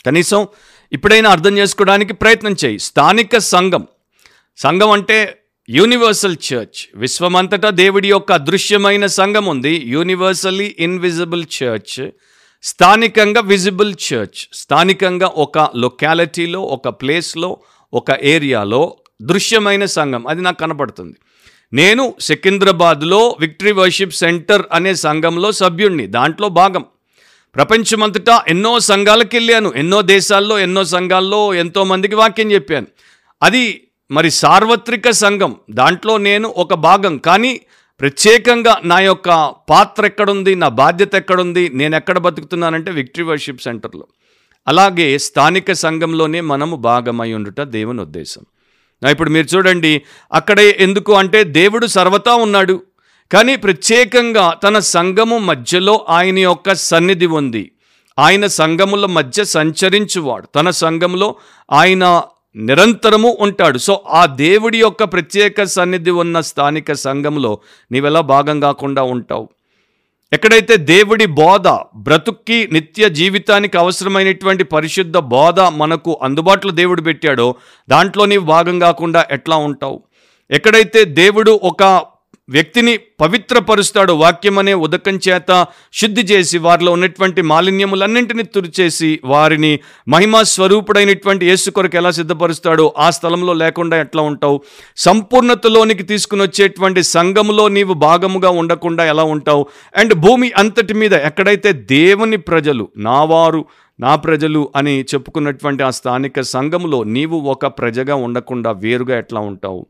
కనీసం ఇప్పుడైనా అర్థం చేసుకోవడానికి ప్రయత్నం చేయి. స్థానిక సంఘం. సంఘం అంటే యూనివర్సల్ చర్చ్. విశ్వమంతటా దేవుడి యొక్క అదృశ్యమైన సంఘం ఉంది. Universally invisible church. స్థానికంగా విజిబుల్ చర్చ్ స్థానికంగా ఒక లొకాలిటీలో ఒక ప్లేస్లో ఒక ఏరియాలో దృశ్యమైన సంఘం. అది నాకు కనపడుతుంది. నేను సికింద్రాబాద్లో విక్టరీ వర్షిప్ సెంటర్ అనే సంఘంలో సభ్యుణ్ణి. దాంట్లో భాగం. ప్రపంచమంతటా ఎన్నో సంఘాలకు వెళ్ళాను. ఎన్నో దేశాల్లో ఎన్నో సంఘాల్లో ఎంతోమందికి వాక్యం చెప్పాను. అది మరి సార్వత్రిక సంఘం. దాంట్లో నేను ఒక భాగం. కానీ ప్రత్యేకంగా నా యొక్క పాత్ర ఎక్కడుంది నా బాధ్యత ఎక్కడుంది నేను ఎక్కడ బతుకుతున్నానంటే విక్టరీ వర్షిప్ సెంటర్లో అలాగే స్థానిక సంఘంలోనే మనము భాగమై ఉండుట దేవుని ఉద్దేశం. ఇప్పుడు మీరు చూడండి అక్కడే ఎందుకు అంటే దేవుడు సర్వతా ఉన్నాడు. కానీ ప్రత్యేకంగా తన సంఘము మధ్యలో ఆయన యొక్క సన్నిధి ఉంది. ఆయన సంఘముల మధ్య సంచరించువాడు. తన సంఘంలో ఆయన నిరంతరము ఉంటాడు. సో ఆ దేవుడి యొక్క ప్రత్యేక సన్నిధి ఉన్న స్థానిక సంఘంలో నీవెలా భాగం కాకుండా ఉంటావు? ఎక్కడైతే దేవుడి బోధ బ్రతుక్కి నిత్య జీవితానికి అవసరమైనటువంటి పరిశుద్ధ బోధ మనకు అందుబాటులో దేవుడు పెట్టాడో దాంట్లో నీవు భాగం కాకుండా ఎట్లా ఉంటావు? ఎక్కడైతే దేవుడు ఒక వ్యక్తిని పవిత్రపరుస్తాడు వాక్యం అనే ఉదకం చేత శుద్ధి చేసి వారిలో ఉన్నటువంటి మాలిన్యములన్నింటినీ తురిచేసి వారిని మహిమా స్వరూపుడైనటువంటి యేసు కొరకు ఎలా సిద్ధపరుస్తాడో ఆ స్థలంలో లేకుండా ఎట్లా ఉంటావు? సంపూర్ణతలోనికి తీసుకుని వచ్చేటువంటి సంఘములో నీవు భాగముగా ఉండకుండా ఎలా ఉంటావు? అండ్ భూమి అంతటి మీద ఎక్కడైతే దేవుని ప్రజలు నావారు నా ప్రజలు అని చెప్పుకున్నటువంటి ఆ స్థానిక సంఘములో నీవు ఒక ప్రజగా ఉండకుండా వేరుగా ఎట్లా ఉంటావు?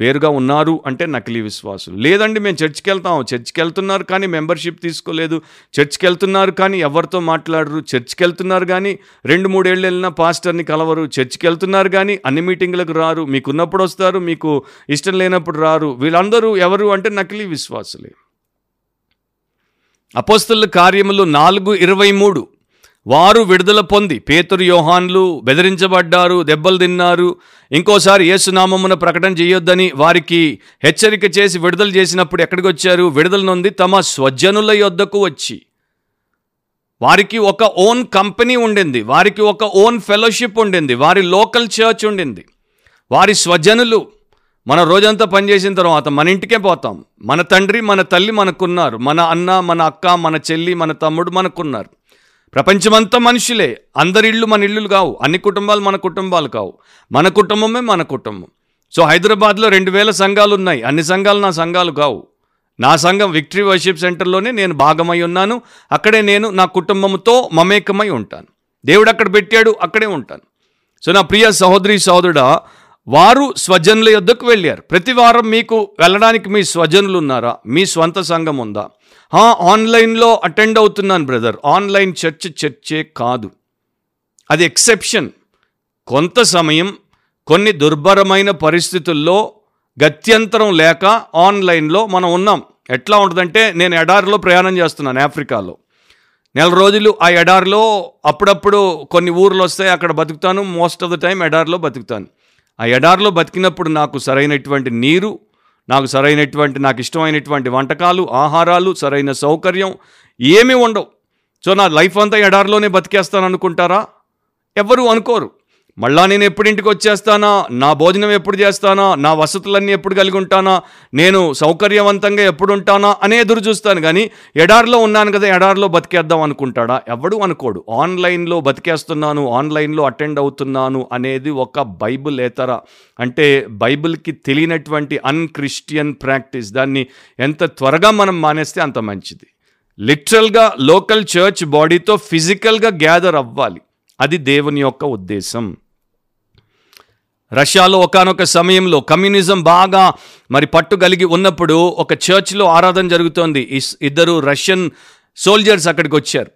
పేరుగా ఉన్నారు అంటే నకిలీ విశ్వాసులు. లేదండి మేము చర్చ్కి వెళ్తాం చర్చ్కి వెళ్తున్నారు కానీ మెంబర్షిప్ తీసుకోలేదు. చర్చ్కి వెళ్తున్నారు కానీ ఎవరితో మాట్లాడరు. చర్చ్కి వెళ్తున్నారు కానీ రెండు మూడేళ్ళు వెళ్ళిన పాస్టర్ని కలవరు. చర్చ్కి వెళ్తున్నారు కానీ అన్ని మీటింగ్లకు రారు. మీకు ఉన్నప్పుడు వస్తారు మీకు ఇష్టం లేనప్పుడు రారు. వీళ్ళందరూ ఎవరు అంటే నకిలీ విశ్వాసులే. అపోస్తుల కార్యములు నాలుగు ఇరవై మూడు. వారు విడుదల పొంది పేతురు యోహాన్లు బెదిరించబడ్డారు దెబ్బలు తిన్నారు. ఇంకోసారి యేసునామమున ప్రకటన చేయొద్దని వారికి హెచ్చరిక చేసి విడుదల చేసినప్పుడు ఎక్కడికి వచ్చారు విడుదల నుండి తమ స్వజనుల యొద్దకు వచ్చి. వారికి ఒక ఓన్ కంపెనీ ఉండింది. వారికి ఒక ఓన్ ఫెలోషిప్ ఉండింది. వారి లోకల్ చర్చ్ ఉండింది. వారి స్వజనులు మన రోజంతా పనిచేసిన తర్వాత మన ఇంటికే పోతాం. మన తండ్రి మన తల్లి మనకున్నారు. మన అన్న మన అక్క మన చెల్లి మన తమ్ముడు మనకున్నారు. ప్రపంచమంతా మనుషులే. అందరి ఇళ్ళు మన ఇళ్ళు కావు. అన్ని కుటుంబాలు మన కుటుంబాలు కావు. మన కుటుంబమే మన కుటుంబం. సో హైదరాబాద్లో రెండు వేల సంఘాలు ఉన్నాయి. అన్ని సంఘాలు నా సంఘాలు కావు. నా సంఘం విక్టరీ వర్షిప్ సెంటర్లోనే నేను భాగమై ఉన్నాను. అక్కడే నేను నా కుటుంబంతో మమేకమై ఉంటాను. దేవుడు అక్కడ పెట్టాడు అక్కడే ఉంటాను. సో నా ప్రియ సహోదరి సహోదరుడా వారు స్వజనుల యొద్దకు వెళ్ళారు. ప్రతి వారం మీకు వెళ్ళడానికి మీ స్వజనులు ఉన్నారా? మీ స్వంత సంఘం ఉందా? ఆన్లైన్లో అటెండ్ అవుతున్నాను బ్రదర్. ఆన్లైన్ చర్చ్ చర్చే కాదు. అది ఎక్సెప్షన్. కొంత సమయం కొన్ని దుర్భరమైన పరిస్థితుల్లో గత్యంతరం లేక ఆన్లైన్లో మనం ఉన్నాం. ఎట్లా ఉంటుందంటే నేను ఎడారిలో ప్రయాణం చేస్తున్నాను ఆఫ్రికాలో. నెల రోజులు ఆ ఎడారిలో అప్పుడప్పుడు కొన్ని ఊర్లు వస్తాయి అక్కడ బతుకుతాను. మోస్ట్ ఆఫ్ ద టైం ఎడారిలో బతుకుతాను. ఆ ఎడారిలో బతికినప్పుడు నాకు సరైనటువంటి నీరు నాకు సరైనటువంటి నాకు ఇష్టమైనటువంటి వంటకాలు ఆహారాలు సరైన సౌకర్యం ఏమీ ఉండవు. సో నా లైఫ్ అంతా ఎడారిలోనే బతికేస్తాను అనుకుంటారా ఎవరు అనుకోరు. మళ్ళా నేను ఎప్పుడు ఇంటికి వచ్చేస్తానా? నా భోజనం ఎప్పుడు చేస్తానా? నా వసతులన్నీ ఎప్పుడు కలిగి ఉంటానా? నేను సౌకర్యవంతంగా ఎప్పుడు ఉంటానా? అనే ఎదురు చూస్తాను. కానీ ఎడారిలో ఉన్నాను కదా ఎడారిలో బతికేద్దాం అనుకుంటాడా? ఎవడు అనుకోడు. ఆన్లైన్లో బతికేస్తున్నాను ఆన్లైన్లో అటెండ్ అవుతున్నాను అనేది ఒక బైబిల్ ఏతర. అంటే బైబిల్కి తెలియనటువంటి అన్క్రిస్టియన్ ప్రాక్టీస్. దాన్ని ఎంత త్వరగా మనం మానేస్తే అంత మంచిది. లిటరల్గా లోకల్ చర్చ్ బాడీతో ఫిజికల్గా గ్యాదర్ అవ్వాలి. అది దేవుని యొక్క ఉద్దేశం. రష్యాలో ఒకానొక సమయంలో కమ్యూనిజం బాగా మరి పట్టు కలిగి ఉన్నప్పుడు ఒక చర్చ్లో ఆరాధన జరుగుతోంది. ఇద్దరు రష్యన్ సోల్జర్స్ అక్కడికి వచ్చారు.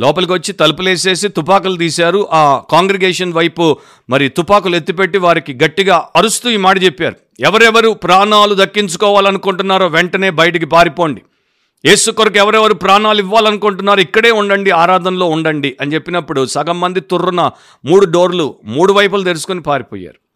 లోపలికి వచ్చి తలుపులేసేసి తుపాకులు తీశారు. ఆ కాంగ్రిగేషన్ వైపు మరి తుపాకులు ఎత్తిపెట్టి వారికి గట్టిగా అరుస్తూ ఈ మాట చెప్పారు. ఎవరెవరు ప్రాణాలు దక్కించుకోవాలనుకుంటున్నారో వెంటనే బయటికి పారిపోండి. యేసు కొరకు ఎవరెవరు ప్రాణాలు ఇవ్వాలనుకుంటున్నారు ఇక్కడే ఉండండి ఆరాధనలో ఉండండి అని చెప్పినప్పుడు సగం మంది తుర్రున మూడు డోర్లు మూడు వైపులు తెరుచుకొని పారిపోయారు.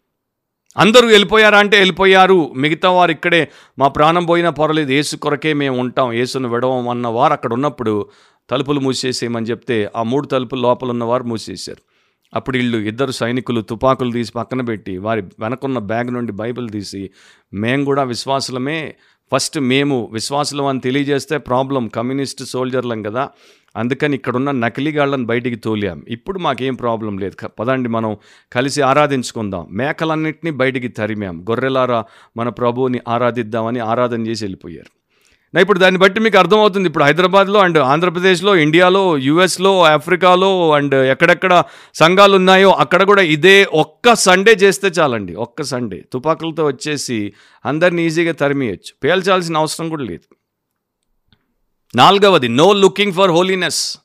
అందరూ వెళ్ళిపోయారా అంటే వెళ్ళిపోయారు. మిగతా వారు ఇక్కడే మా ప్రాణం పోయినా పర్వాలేదు ఏసు కొరకే మేము ఉంటాం ఏసును విడవం అన్న వారు అక్కడ ఉన్నప్పుడు తలుపులు మూసేసేయమని చెప్తే ఆ మూడు తలుపులు లోపల ఉన్నవారు మూసేశారు. అప్పుడు వీళ్ళు ఇద్దరు సైనికులు తుపాకులు తీసి పక్కన పెట్టి వారి వెనకున్న బ్యాగ్ నుండి బైబిల్ తీసి మేము కూడా విశ్వాసులమే ఫస్ట్ మేము విశ్వాసులం అని తెలియజేస్తే ప్రాబ్లం కమ్యూనిస్ట్ సోల్జర్లం కదా అందుకని ఇక్కడున్న నకిలీగాళ్ళని బయటికి తోలాం. ఇప్పుడు మాకేం ప్రాబ్లం లేదు. పదండి మనం కలిసి ఆరాధించుకుందాం. మేకలన్నింటినీ బయటికి తరిమాం. గొర్రెలారా మన ప్రభువుని ఆరాధిద్దామని ఆరాధన చేసి వెళ్ళిపోయారు. నా ఇప్పుడు దాన్ని బట్టి మీకు అర్థమవుతుంది. ఇప్పుడు హైదరాబాద్లో అండ్ ఆంధ్రప్రదేశ్లో ఇండియాలో యుఎస్లో ఆఫ్రికాలో అండ్ ఎక్కడెక్కడ సంఘాలు ఉన్నాయో అక్కడ కూడా ఇదే ఒక్క సండే చేస్తే చాలండి. ఒక్క సండే. తుపాకులతో వచ్చేసి అందరిని ఈజీగా తరిమేయచ్చు. పేల్చాల్సిన అవసరం కూడా లేదు. నాలుగవది నో లుకింగ్ ఫర్ హోలీనెస్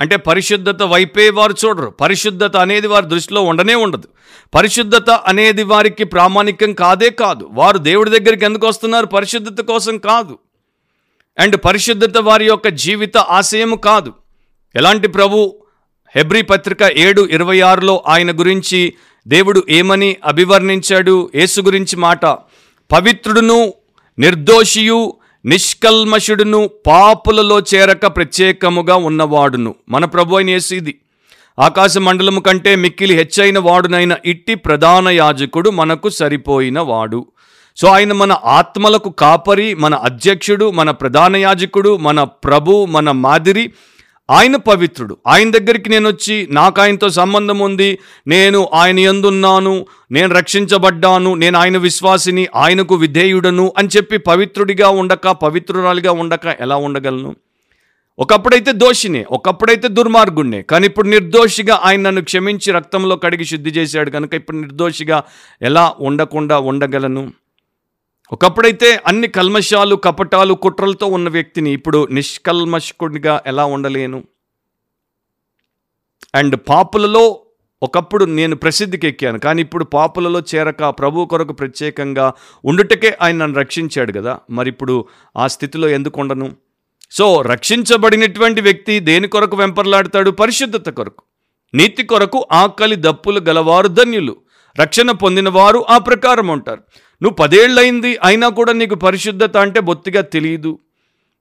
అంటే పరిశుద్ధత వైపే వారు చూడరు. పరిశుద్ధత అనేది వారి దృష్టిలో ఉండనే ఉండదు. పరిశుద్ధత అనేది వారికి ప్రామాణికం కాదే కాదు. వారు దేవుడి దగ్గరికి ఎందుకు వస్తున్నారు? పరిశుద్ధత కోసం కాదు. అండ్ పరిశుద్ధత వారి యొక్క జీవిత ఆశయము కాదు. ఎలాంటి ప్రభు? హెబ్రీ పత్రిక ఏడు ఇరవై ఆరులో ఆయన గురించి దేవుడు ఏమని అభివర్ణించాడు? యేసు గురించి మాట. పవిత్రుడును నిర్దోషియు నిష్కల్మషుడును పాపులలో చేరక ప్రత్యేకముగా ఉన్నవాడును. మన ప్రభు అయిన యేసు ఇది. ఆకాశ మండలము కంటే మిక్కిలి హెచ్చైన వాడునైన ఇట్టి ప్రధాన యాజకుడు మనకు సరిపోయిన వాడు. సో ఆయన మన ఆత్మలకు కాపరి మన అధ్యక్షుడు మన ప్రధాన యాజకుడు మన ప్రభు మన మాదిరి ఆయన పవిత్రుడు. ఆయన దగ్గరికి నేను వచ్చి నాకు ఆయనతో సంబంధం ఉంది. నేను ఆయన ఎందున్నాను? నేను రక్షించబడ్డాను. నేను ఆయన విశ్వాసిని ఆయనకు విధేయుడను అని చెప్పి పవిత్రుడిగా ఉండక పవిత్రురాలిగా ఉండక ఎలా ఉండగలను? ఒకప్పుడైతే దోషినే ఒకప్పుడైతే దుర్మార్గుణ్ణే. కానీ ఇప్పుడు నిర్దోషిగా ఆయన నన్ను క్షమించి రక్తంలో కడిగి శుద్ధి చేశాడు. కనుక ఇప్పుడు నిర్దోషిగా ఎలా ఉండకుండా ఉండగలను? ఒకప్పుడైతే అన్ని కల్మషాలు కపటాలు కుట్రలతో ఉన్న వ్యక్తిని ఇప్పుడు నిష్కల్మషకుడిగా ఎలా ఉండలేను? అండ్ పాపులలో ఒకప్పుడు నేను ప్రసిద్ధికి ఎక్కాను కానీ ఇప్పుడు పాపులలో చేరక ప్రభు కొరకు ప్రత్యేకంగా ఉండుటకే ఆయన నన్ను రక్షించాడు కదా. మరి ఇప్పుడు ఆ స్థితిలో ఎందుకు ఉండను? సో రక్షించబడినటువంటి వ్యక్తి దేని కొరకు వెంపర్లాడతాడు? పరిశుద్ధత కొరకు. నీతి కొరకు ఆకలి దప్పులు గలవారు ధన్యులు. రక్షణ పొందిన వారు ఆ ప్రకారం ఉంటారు. నువ్వు పదేళ్ళయింది అయినా కూడా నీకు పరిశుద్ధత అంటే బొత్తిగా తెలియదు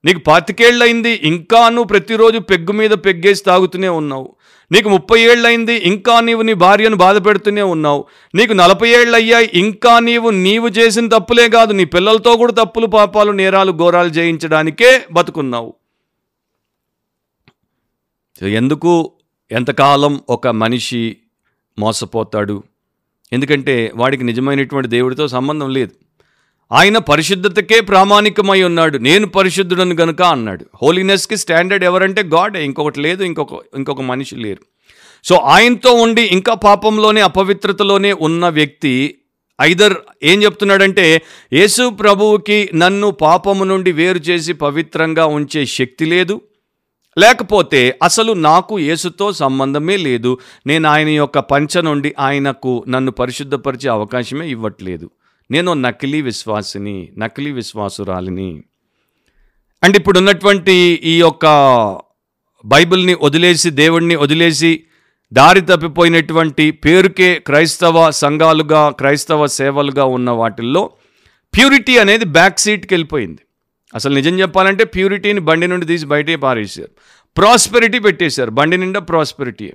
నీకు పాతికేళ్ళయింది ఇంకా నువ్వు ప్రతిరోజు పెగ్గు మీద పెగ్గేసి తాగుతూనే ఉన్నావు. నీకు ముప్పై ఏళ్ళయింది ఇంకా నీవు నీ భార్యను బాధ పెడుతూనే ఉన్నావు. నీకు నలభై ఏళ్ళు అయ్యాయి ఇంకా నీవు నీవు చేసిన తప్పులే కాదు నీ పిల్లలతో కూడా తప్పులు పాపాలు నేరాలు ఘోరాలు చేయించడానికే బతుకున్నావు. ఎందుకు ఎంతకాలం ఒక మనిషి మోసపోతాడు? ఎందుకంటే వాడికి నిజమైనటువంటి దేవుడితో సంబంధం లేదు. ఆయన పరిశుద్ధతకే ప్రామాణికమై ఉన్నాడు. నేను పరిశుద్ధుడను గనుక అన్నాడు. హోలీనెస్కి స్టాండర్డ్ ఎవరంటే గాడే ఇంకొకటి లేదు ఇంకొక ఇంకొక మనిషి లేరు. సో ఆయనతో ఉండి ఇంకా పాపంలోనే అపవిత్రతలోనే ఉన్న వ్యక్తి ఐదర్ ఏం చెప్తున్నాడంటే యేసు ప్రభువుకి నన్ను పాపము నుండి వేరు చేసి పవిత్రంగా ఉంచే శక్తి లేదు. లేకపోతే అసలు నాకు యేసుతో సంబంధమే లేదు. నేను ఆయన యొక్క పంచ నుండి ఆయనకు నన్ను పరిశుద్ధపరిచే అవకాశమే ఇవ్వట్లేదు. నేను నకిలీ విశ్వాసిని నకిలీ విశ్వాసురాలిని. అండ్ ఇప్పుడు ఉన్నటువంటి ఈ యొక్క బైబిల్ని వదిలేసి దేవుణ్ణి వదిలేసి దారి తప్పిపోయినటువంటి పేరుకే క్రైస్తవ సంఘాలుగా క్రైస్తవ సేవలుగా ఉన్న వాటిల్లో ప్యూరిటీ అనేది బ్యాక్ సీట్కి వెళ్ళిపోయింది. అసలు నిజం చెప్పాలంటే ప్యూరిటీని బండి నుండి తీసి బయటే పారేసారు ప్రాస్పెరిటీ పెట్టేశారు. బండి నిండా ప్రాస్పెరిటీ.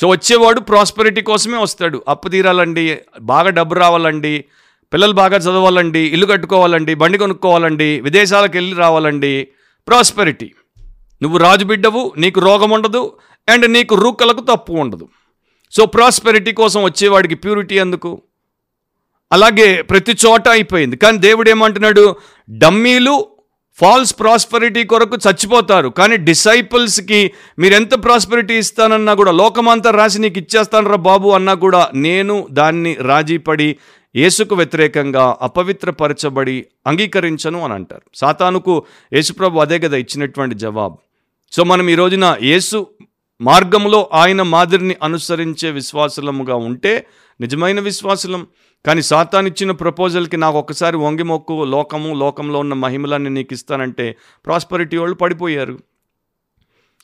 సో వచ్చేవాడు ప్రాస్పెరిటీ కోసమే వస్తాడు. అప్పు తీరాలండి బాగా డబ్బు రావాలండి పిల్లలు బాగా చదవాలండి ఇల్లు కట్టుకోవాలండి బండి కొనుక్కోవాలండి విదేశాలకు వెళ్ళి రావాలండి. ప్రాస్పెరిటీ. నువ్వు రాజు బిడ్డవు నీకు రోగం ఉండదు అండ్ నీకు రూకలకు తప్పు ఉండదు. సో ప్రాస్పెరిటీ కోసం వచ్చేవాడికి ప్యూరిటీ ఎందుకు? అలాగే ప్రతి చోట అయిపోయింది. కానీ దేవుడు ఏమంటున్నాడు? డమ్మీలు ఫాల్స్ ప్రాస్పరిటీ కొరకు చచ్చిపోతారు. కానీ డిసైపుల్స్కి మీరు ఎంత ప్రాస్పరిటీ ఇస్తానన్నా కూడా లోకమంతా రాసి నీకు ఇచ్చేస్తానరా బాబు అన్నా కూడా నేను దాన్ని రాజీపడి యేసుకు వ్యతిరేకంగా అపవిత్రపరచబడి అంగీకరించను అని అంటారు. సాతానుకు యేసుప్రభు అదే కదా ఇచ్చినటువంటి జవాబు. సో మనం ఈ రోజున యేసు మార్గంలో ఆయన మాదిరిని అనుసరించే విశ్వాసులముగా ఉంటే నిజమైన విశ్వాసులం కానీ సాతాన్ ఇచ్చిన ప్రపోజల్కి నాకు ఒకసారి వంగిమొక్కు లోకము లోకంలో ఉన్న మహిమలన్నీ నీకు ఇస్తానంటే ప్రాస్పరిటీ వాళ్ళు పడిపోయారు.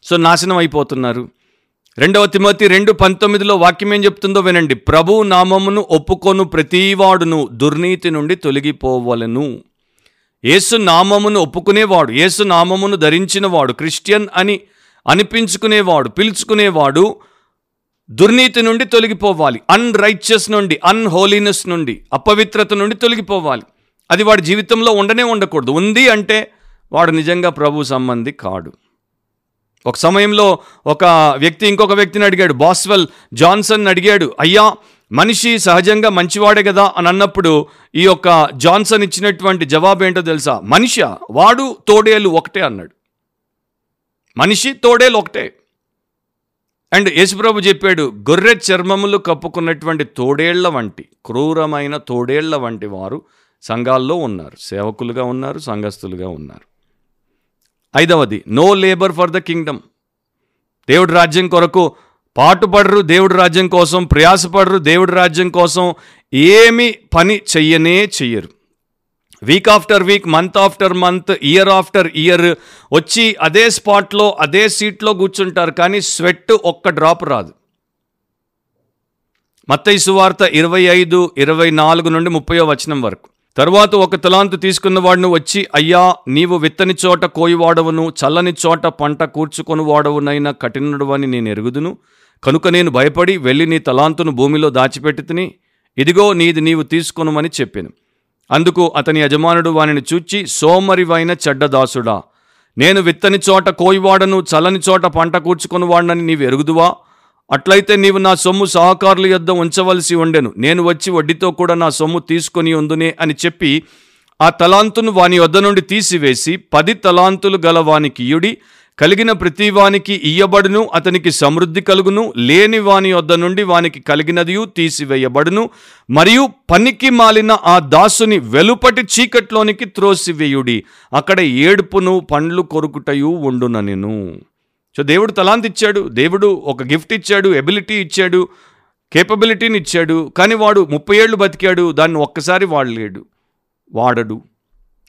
సో నాశనం అయిపోతున్నారు. రెండవ తిమోతి రెండు పంతొమ్మిదిలో వాక్యం ఏం చెప్తుందో వినండి. ప్రభు నామమును ఒప్పుకొను ప్రతివాడును దుర్నీతి నుండి తొలగిపోవలను. యేసు నామమును ఒప్పుకునేవాడు యేసు నామమును ధరించినవాడు క్రిస్టియన్ అని అనిపించుకునేవాడు పిలుచుకునేవాడు దుర్నీతి నుండి తొలగిపోవాలి. అన్రైచియస్ నుండి అన్హోలీనెస్ నుండి అపవిత్రత నుండి తొలగిపోవాలి. అది వాడి జీవితంలో ఉండనే ఉండకూడదు. ఉంది అంటే వాడు నిజంగా ప్రభు సంబంధి కాడు. ఒక సమయంలో ఒక వ్యక్తి ఇంకొక వ్యక్తిని అడిగాడు. బాస్వెల్ జాన్సన్ అడిగాడు అయ్యా మనిషి సహజంగా మంచివాడే కదా? అని అన్నప్పుడు ఈ యొక్క జాన్సన్ ఇచ్చినటువంటి జవాబు ఏంటో తెలుసా? మనిషి వాడు తోడేలు ఒకటే అన్నాడు. మనిషి తోడేలు ఒకటే. అండ్ యేసుప్రభు చెప్పాడు గొర్రె చర్మములు కప్పుకున్నటువంటి తోడేళ్ళ వంటి క్రూరమైన తోడేళ్ళ వంటి వారు సంఘాల్లో ఉన్నారు. సేవకులుగా ఉన్నారు సంఘస్థులుగా ఉన్నారు. ఐదవది no labour for the kingdom దేవుడి రాజ్యం కొరకు పాటుపడరు దేవుడి రాజ్యం కోసం ప్రయాసపడరు దేవుడి రాజ్యం కోసం ఏమి పని చెయ్యనే చెయ్యరు. Week after week month after month year after year వచ్చి అదే స్పాట్లో అదే సీట్లో కూర్చుంటారు. కానీ స్వెట్ ఒక్క డ్రాప్ రాదు. మత్తయి సువార్త ఇరవై ఐదు ఇరవై నాలుగు నుండి ముప్పై వచనం వరకు. తరువాత ఒక తలాంతు తీసుకున్నవాడును వచ్చి అయ్యా నీవు విత్తని చోట కోయివాడవును చల్లని చోట పంట కూర్చుకొని వాడవునైనా కఠినుడు అని నేను ఎరుగుదును. కనుక నేను భయపడి వెళ్ళి నీ తలాంతును భూమిలో దాచిపెట్టి తిని ఇదిగో నీది నీవు తీసుకొనుమని చెప్పాను. అందుకు అతని యజమానుడు వానిని చూచి సోమరివైన చెడ్డదాసుడా నేను విత్తని చోట కోయివాడను చల్లని చోట పంట కూర్చుకునివాడనని నీవు ఎరుగుదువా? అట్లయితే నీవు నా సొమ్ము సహకారుల యొద్ద ఉంచవలసి ఉండెను. నేను వచ్చి వడ్డీతో కూడా నా సొమ్ము తీసుకొని ఉందునే అని చెప్పి ఆ తలాంతును వాని వద్ద నుండి తీసివేసి పది తలాంతులు గల వానికి ఇయుడి కలిగిన ప్రతి వానికి ఇయ్యబడును అతనికి సమృద్ధి కలుగును లేని వాని వద్ద నుండి వానికి కలిగినదియు తీసివేయబడును మరియు పనికి మాలిన ఆ దాసుని వెలుపటి చీకట్లోనికి త్రోసివేయుడి అక్కడ ఏడుపును పండ్లు కొరుకుటయు ఉండున నేను సో దేవుడు తలాంత్ ఇచ్చాడు దేవుడు ఒక గిఫ్ట్ ఇచ్చాడు ఎబిలిటీ ఇచ్చాడు కేపబిలిటీని ఇచ్చాడు కానీ వాడు ముప్పై ఏళ్ళు బతికాడు దాన్ని ఒక్కసారి వాడలేడు వాడడు.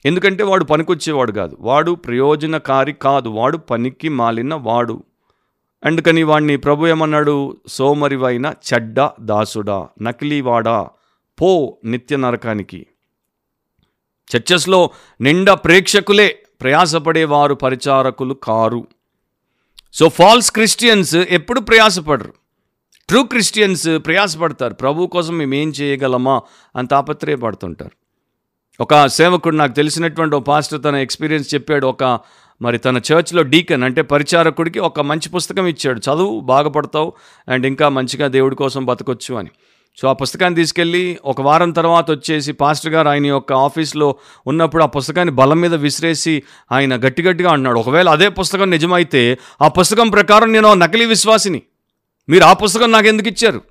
ఎందుకంటే వాడు పనికొచ్చేవాడు కాదు. వాడు ప్రయోజనకారి కాదు. వాడు పనికి మాలిన వాడు. అందుకని వాడిని ప్రభు ఏమన్నాడు? సోమరివైన చెడ్డ దాసుడా నకిలీవాడా పో నిత్య నరకానికి. చర్చస్లో నిండా ప్రేక్షకులే ప్రయాసపడేవారు పరిచారకులు కారు. సో ఫాల్స్ క్రిస్టియన్స్ ఎప్పుడు ప్రయాసపడరు. True Christians ప్రయాసపడతారు. ప్రభు కోసం మేము ఏం చేయగలమా అని తాపత్రయపడుతుంటారు. ఒక సేవకుడు నాకు తెలిసినటువంటి ఒక పాస్టర్ తన ఎక్స్పీరియన్స్ చెప్పాడు. ఒక మరి తన చర్చ్లో డీకన్ అంటే పరిచారకుడికి ఒక మంచి పుస్తకం ఇచ్చాడు. చదువు బాగుపడతావు అండ్ ఇంకా మంచిగా దేవుడి కోసం బతకొచ్చు అని. సో ఆ పుస్తకాన్ని తీసుకెళ్ళి ఒక వారం తర్వాత వచ్చేసి పాస్టర్ గారు ఆయన యొక్క ఆఫీస్లో ఉన్నప్పుడు ఆ పుస్తకాన్ని బలం మీద విసిరేసి ఆయన గట్టి గట్టిగా ఒకవేళ అదే పుస్తకం నిజమైతే ఆ పుస్తకం ప్రకారం నేను నకిలీ విశ్వాసిని. మీరు ఆ పుస్తకం నాకు ఎందుకు ఇచ్చారు?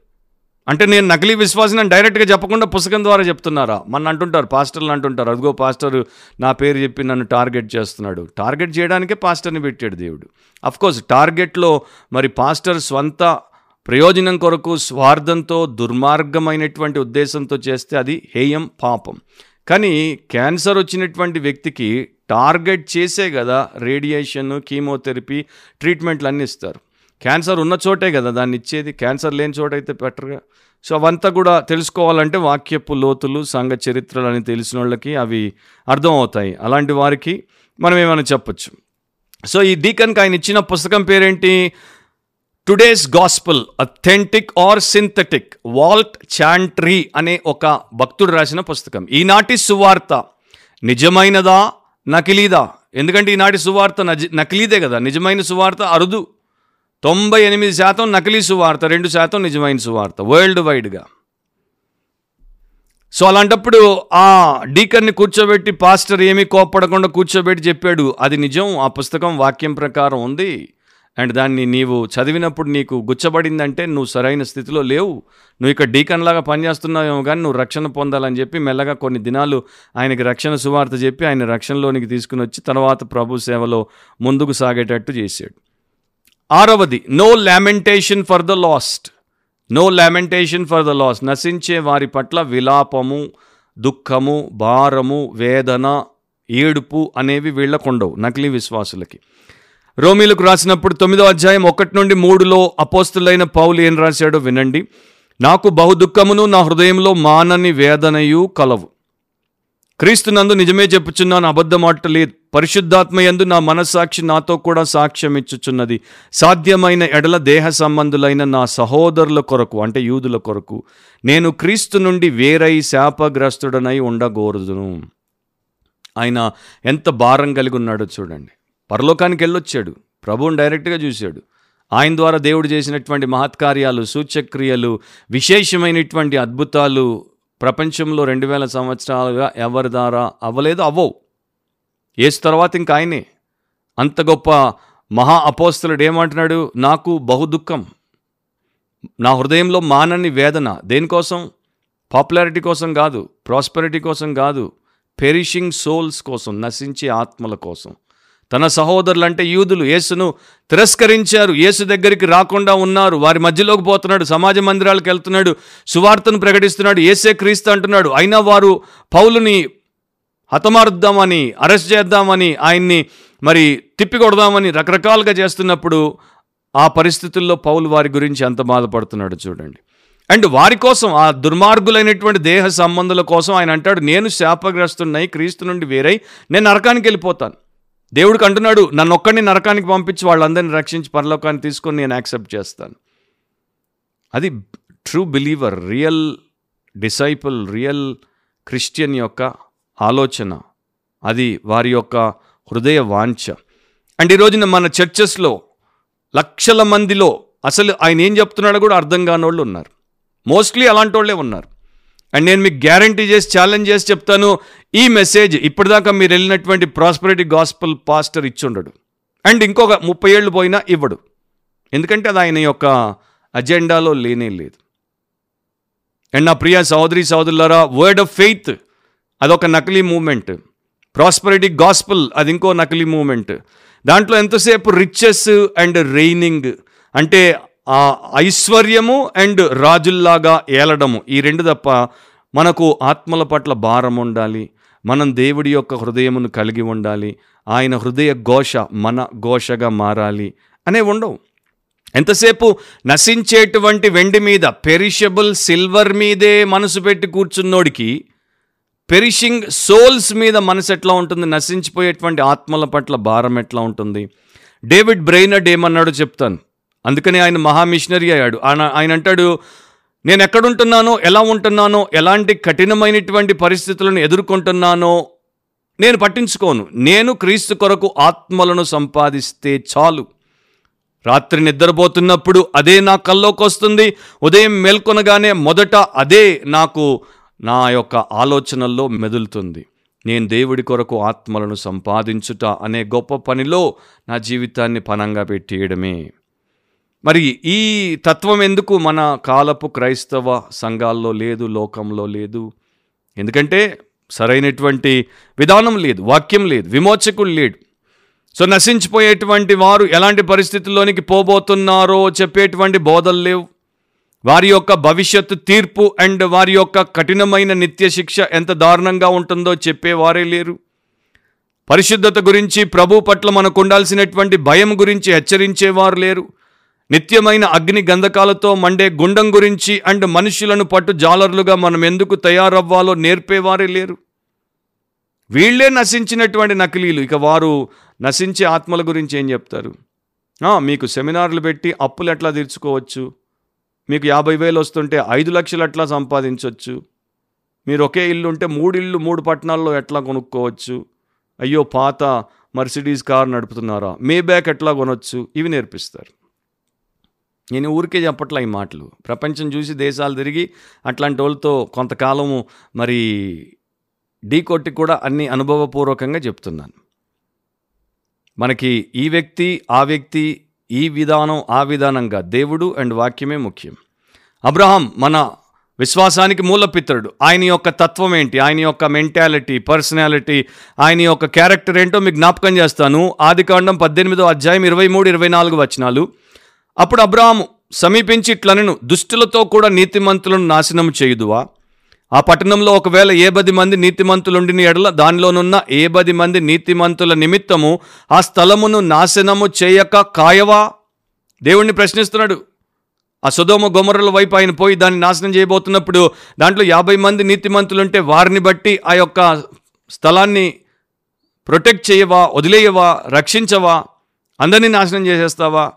అంటే నేను నకిలీ విశ్వాసం అని డైరెక్ట్గా చెప్పకుండా పుస్తకం ద్వారా చెప్తున్నారా? మన అంటుంటారు పాస్టర్లు అంటుంటారు అదిగో పాస్టర్ నా పేరు చెప్పి నన్ను టార్గెట్ చేస్తున్నాడు. టార్గెట్ చేయడానికే పాస్టర్ని పెట్టాడు దేవుడు. కోర్స్ టార్గెట్లో మరి పాస్టర్ స్వంత ప్రయోజనం కొరకు స్వార్థంతో దుర్మార్గమైనటువంటి ఉద్దేశంతో చేస్తే అది హేయం పాపం. కానీ క్యాన్సర్ వచ్చినటువంటి వ్యక్తికి టార్గెట్ చేసే కదా రేడియేషన్ కీమోథెరపీ ట్రీట్మెంట్లు అన్నీ ఇస్తారు. క్యాన్సర్ ఉన్న చోటే కదా దాన్ని ఇచ్చేది. క్యాన్సర్ లేని చోట అయితే బెటర్గా సో అవంతా కూడా తెలుసుకోవాలంటే వాక్యపు లోతులు సంఘ చరిత్రలు అని తెలిసిన వాళ్ళకి అవి అర్థం అవుతాయి అలాంటి వారికి మనం ఏమైనా చెప్పొచ్చు. సో ఈ డీకన్కి ఆయన ఇచ్చిన పుస్తకం పేరేంటి? Today's gospel authentic or synthetic Walt Chantry అనే ఒక భక్తుడు రాసిన పుస్తకం. ఈనాటి సువార్త నిజమైనదా నకిలీదా? ఎందుకంటే ఈనాటి సువార్త నజ నకిలీదే కదా. నిజమైన సువార్త అరుదు. తొంభై ఎనిమిది శాతం నకిలీ సువార్త రెండు శాతం నిజమైన సువార్త వరల్డ్ వైడ్గా. సో అలాంటప్పుడు ఆ డీకర్ని కూర్చోబెట్టి పాస్టర్ ఏమీ కోప్పడకుండా కూర్చోబెట్టి చెప్పాడు అది నిజం ఆ పుస్తకం వాక్యం ప్రకారం ఉంది. అండ్ దాన్ని నీవు చదివినప్పుడు నీకు గుచ్చబడిందంటే నువ్వు సరైన స్థితిలో లేవు. నువ్వు ఇక్కడ డీకన్ లాగా పనిచేస్తున్నావేమో కానీ నువ్వు రక్షణ పొందాలని చెప్పి మెల్లగా కొన్ని దినాలు ఆయనకి రక్షణ సువార్త చెప్పి ఆయన రక్షణలోనికి తీసుకుని వచ్చి తర్వాత ప్రభు సేవలో ముందుకు సాగేటట్టు చేశాడు. ఆరవది no lamentation for the lost no lamentation for the lost నశించే వారి పట్ల విలాపము దుఃఖము భారము వేదన ఏడుపు అనేవి వీళ్ళకుండవు నకిలీ విశ్వాసులకి. రోమిలకు రాసినప్పుడు తొమ్మిదో అధ్యాయం ఒకటి నుండి మూడులో అపోస్తులైన పౌలు ఏం రాశాడో వినండి. నాకు బహుదుఃఖమును నా హృదయంలో మానని వేదనయు కలవు. క్రీస్తునందు నిజమే చెప్పుచున్నాను అబద్ధమాట లేదు. పరిశుద్ధాత్మ నా మనస్సాక్షి నాతో కూడా సాక్ష్యం ఇచ్చుచున్నది. సాధ్యమైన ఎడల దేహ సంబంధులైన నా సహోదరుల కొరకు అంటే యూదుల కొరకు నేను క్రీస్తు నుండి వేరై శాపగ్రస్తుడనై ఉండగోరుదును. ఆయన ఎంత భారం కలిగి ఉన్నాడో చూడండి. పరలోకానికి వెళ్ళొచ్చాడు. ప్రభువుని డైరెక్ట్గా చూశాడు. ఆయన ద్వారా దేవుడు చేసినటువంటి మహత్కార్యాలు సూచక్రియలు విశేషమైనటువంటి అద్భుతాలు ప్రపంచంలో రెండు వేల సంవత్సరాలుగా ఎవరి ద్వారా అవ్వలేదు? అవ్వవు. ఏసు తర్వాత ఇంక ఆయనే. అంత గొప్ప మహా అపోస్తలుడు ఏమంటున్నాడు? నాకు బహు దుఃఖం. నా హృదయంలో మానని వేదన. దేనికోసం? పాపులారిటీ కోసం కాదు. ప్రాస్పెరిటీ కోసం కాదు. పెరిషింగ్ సోల్స్ కోసం నశించే ఆత్మల కోసం. తన సహోదరులంటే యూదులు యేసును తిరస్కరించారు. యేసు దగ్గరికి రాకుండా ఉన్నారు. వారి మధ్యలోకి పోతున్నాడు. సమాజ మందిరాలకు వెళ్తున్నాడు. సువార్తను ప్రకటిస్తున్నాడు. ఏసే క్రీస్తు అంటున్నాడు. అయినా వారు పౌలుని హతమారుద్దామని అరెస్ట్ చేద్దామని ఆయన్ని మరి తిప్పికొడదామని రకరకాలుగా చేస్తున్నప్పుడు ఆ పరిస్థితుల్లో పౌలు వారి గురించి ఎంత బాధపడుతున్నాడు చూడండి. అండ్ వారి కోసం ఆ దుర్మార్గులైనటువంటి దేహ సంబంధుల కోసం ఆయన అంటాడు నేను శాపగ్రస్తున్నై క్రీస్తు నుండి వేరై నేను నరకానికి వెళ్ళిపోతాను. దేవుడికి అంటున్నాడు నన్ను ఒక్కడిని నరకానికి పంపించి వాళ్ళందరినీ రక్షించి పరలోకాన్ని తీసుకొని నేను యాక్సెప్ట్ చేస్తాను. అది true believer real disciple real Christian యొక్క ఆలోచన. అది వారి యొక్క హృదయ వాంఛ. అండ్ ఈరోజున మన చర్చెస్లో లక్షల మందిలో అసలు ఆయన ఏం చెప్తున్నాడో కూడా అర్థం కాని వాళ్ళు ఉన్నారు. మోస్ట్లీ అలాంటి వాళ్ళే ఉన్నారు. అండ్ నేను మీకు గ్యారంటీ చేసి ఛాలెంజ్ చేసి చెప్తాను ఈ మెసేజ్ ఇప్పటిదాకా మీరు వెళ్ళినటువంటి ప్రాస్పరిటీ గాస్పల్ పాస్టర్ ఇచ్చుండడు. అండ్ ఇంకొక ముప్పై ఏళ్ళు పోయినా ఇవ్వడు. ఎందుకంటే అది ఆయన యొక్క అజెండాలో లేనే లేదు. అండ్ నా ప్రియ సహోదరి సహోదరులారా వర్డ్ ఆఫ్ ఫెయిత్ అదొక నకిలీ మూమెంట్ ప్రాస్పరిటీ గాస్పల్ అది ఇంకో నకిలీ మూమెంట్ దాంట్లో ఎంతసేపు రిచెస్ అండ్ రెయినింగ్ అంటే ఆ ఐశ్వర్యము అండ్ రాజుల్లాగా ఏలడము. ఈ రెండు తప్ప మనకు ఆత్మల పట్ల భారం ఉండాలి. మనం దేవుడి యొక్క హృదయమును కలిగి ఉండాలి. ఆయన హృదయ ఘోష మన ఘోషగా మారాలి అనే ఉండవు. ఎంతసేపు నశించేటువంటి వెండి మీద పెరిషబుల్ సిల్వర్ మీదే మనసు పెట్టి కూర్చున్నోడికి పెరిషింగ్ సోల్స్ మీద మనసు ఎట్లా ఉంటుంది? నశించిపోయేటువంటి ఆత్మల పట్ల భారం ఎట్లా ఉంటుంది? డేవిడ్ బ్రెయినర్డ్ ఏమన్నాడో చెప్తాను. అందుకని ఆయన మహా మిషనరీ అయ్యాడు. ఆయన ఆయన అంటాడు నేను ఎక్కడుంటున్నానో ఎలా ఉంటున్నానో ఎలాంటి కఠినమైనటువంటి పరిస్థితులను ఎదుర్కొంటున్నానో నేను పట్టించుకోను. నేను క్రీస్తు కొరకు ఆత్మలను సంపాదిస్తే చాలు. రాత్రి నిద్రపోతున్నప్పుడు అదే నా కల్లోకి వస్తుంది ఉదయం మేల్కొనగానే మొదట అదే నాకు నా యొక్క ఆలోచనల్లో మెదులుతుంది. నేను దేవుడి కొరకు ఆత్మలను సంపాదించుట అనే గొప్ప పనిలో నా జీవితాన్ని పనంగా పెట్టేయడమే. మరి ఈ తత్వం ఎందుకు మన కాలపు క్రైస్తవ సంఘాల్లో లేదు లోకంలో లేదు? ఎందుకంటే సరైనటువంటి విధానం లేదు వాక్యం లేదు విమోచకుడు లేడు. సో నశించిపోయేటువంటి వారు ఎలాంటి పరిస్థితుల్లోనికి పోబోతున్నారో చెప్పేటువంటి బోధలు లేవు. వారి యొక్క భవిష్యత్తు తీర్పు అండ్ వారి యొక్క కఠినమైన నిత్య శిక్ష ఎంత దారుణంగా ఉంటుందో చెప్పేవారే లేరు. పరిశుద్ధత గురించి ప్రభు పట్ల మనకు ఉండాల్సినటువంటి భయం గురించి హెచ్చరించేవారు లేరు. నిత్యమైన అగ్ని గంధకాలతో మండే గుండం గురించి అండ్ మనుషులను పట్టు జాలర్లుగా మనం ఎందుకు తయారవ్వాలో నేర్పేవారే లేరు. వీళ్ళే నశించినటువంటి నకిలీలు. ఇక వారు నశించే ఆత్మల గురించి ఏం చెప్తారు? మీకు సెమినార్లు పెట్టి అప్పులు ఎట్లా తీర్చుకోవచ్చు? మీకు యాభై వేలు వస్తుంటే ఐదు లక్షలు ఎట్లా సంపాదించవచ్చు మీరు ఒకే ఇల్లు ఉంటే మూడు ఇల్లు మూడు పట్టణాల్లో ఎట్లా కొనుక్కోవచ్చు? అయ్యో పాత మర్సిడీస్ కార్ నడుపుతున్నారా? మే బ్యాక్ ఎట్లా కొనొచ్చు? ఇవి నేర్పిస్తారు. నేను ఊరికే చెప్పట్లా ఈ మాటలు. ప్రపంచం చూసి దేశాలు తిరిగి అట్లాంటి వాళ్ళతో కొంతకాలము మరి ఢీ కొట్టి కూడా అన్ని అనుభవపూర్వకంగా చెప్తున్నాను. మనకి ఈ వ్యక్తి ఆ వ్యక్తి ఈ విధానం ఆ విధానంగా దేవుడు అండ్ వాక్యమే ముఖ్యం. అబ్రహాం మన విశ్వాసానికి మూలపిత్రుడు. ఆయన యొక్క తత్వం ఏంటి? ఆయన యొక్క మెంటాలిటీ పర్సనాలిటీ ఆయన యొక్క క్యారెక్టర్ ఏంటో మీకు జ్ఞాపకం చేస్తాను. ఆది కాండం పద్దెనిమిదో అధ్యాయం ఇరవై మూడు ఇరవై నాలుగు వచనాలు. అప్పుడు అబ్రాహాము సమీపించి ఇట్లనను దుష్టులతో కూడా నీతిమంతులను నాశనం చేయుదువా? ఆ పట్టణంలో ఒకవేళ ఏ పది మంది నీతిమంతులుండిన ఎడల దానిలోనున్న ఏ పది మంది నీతిమంతుల నిమిత్తము ఆ స్థలమును నాశనము చేయక కాయవా? దేవుణ్ణి ప్రశ్నిస్తున్నాడు. ఆ సుధోమ గొమరల వైపు ఆయన పోయి దాన్ని నాశనం చేయబోతున్నప్పుడు దాంట్లో యాభై మంది నీతిమంతులుంటే వారిని బట్టి ఆ యొక్క స్థలాన్ని ప్రొటెక్ట్ చేయవా వదిలేయవా రక్షించవా? అందరినీ నాశనం చేసేస్తావా?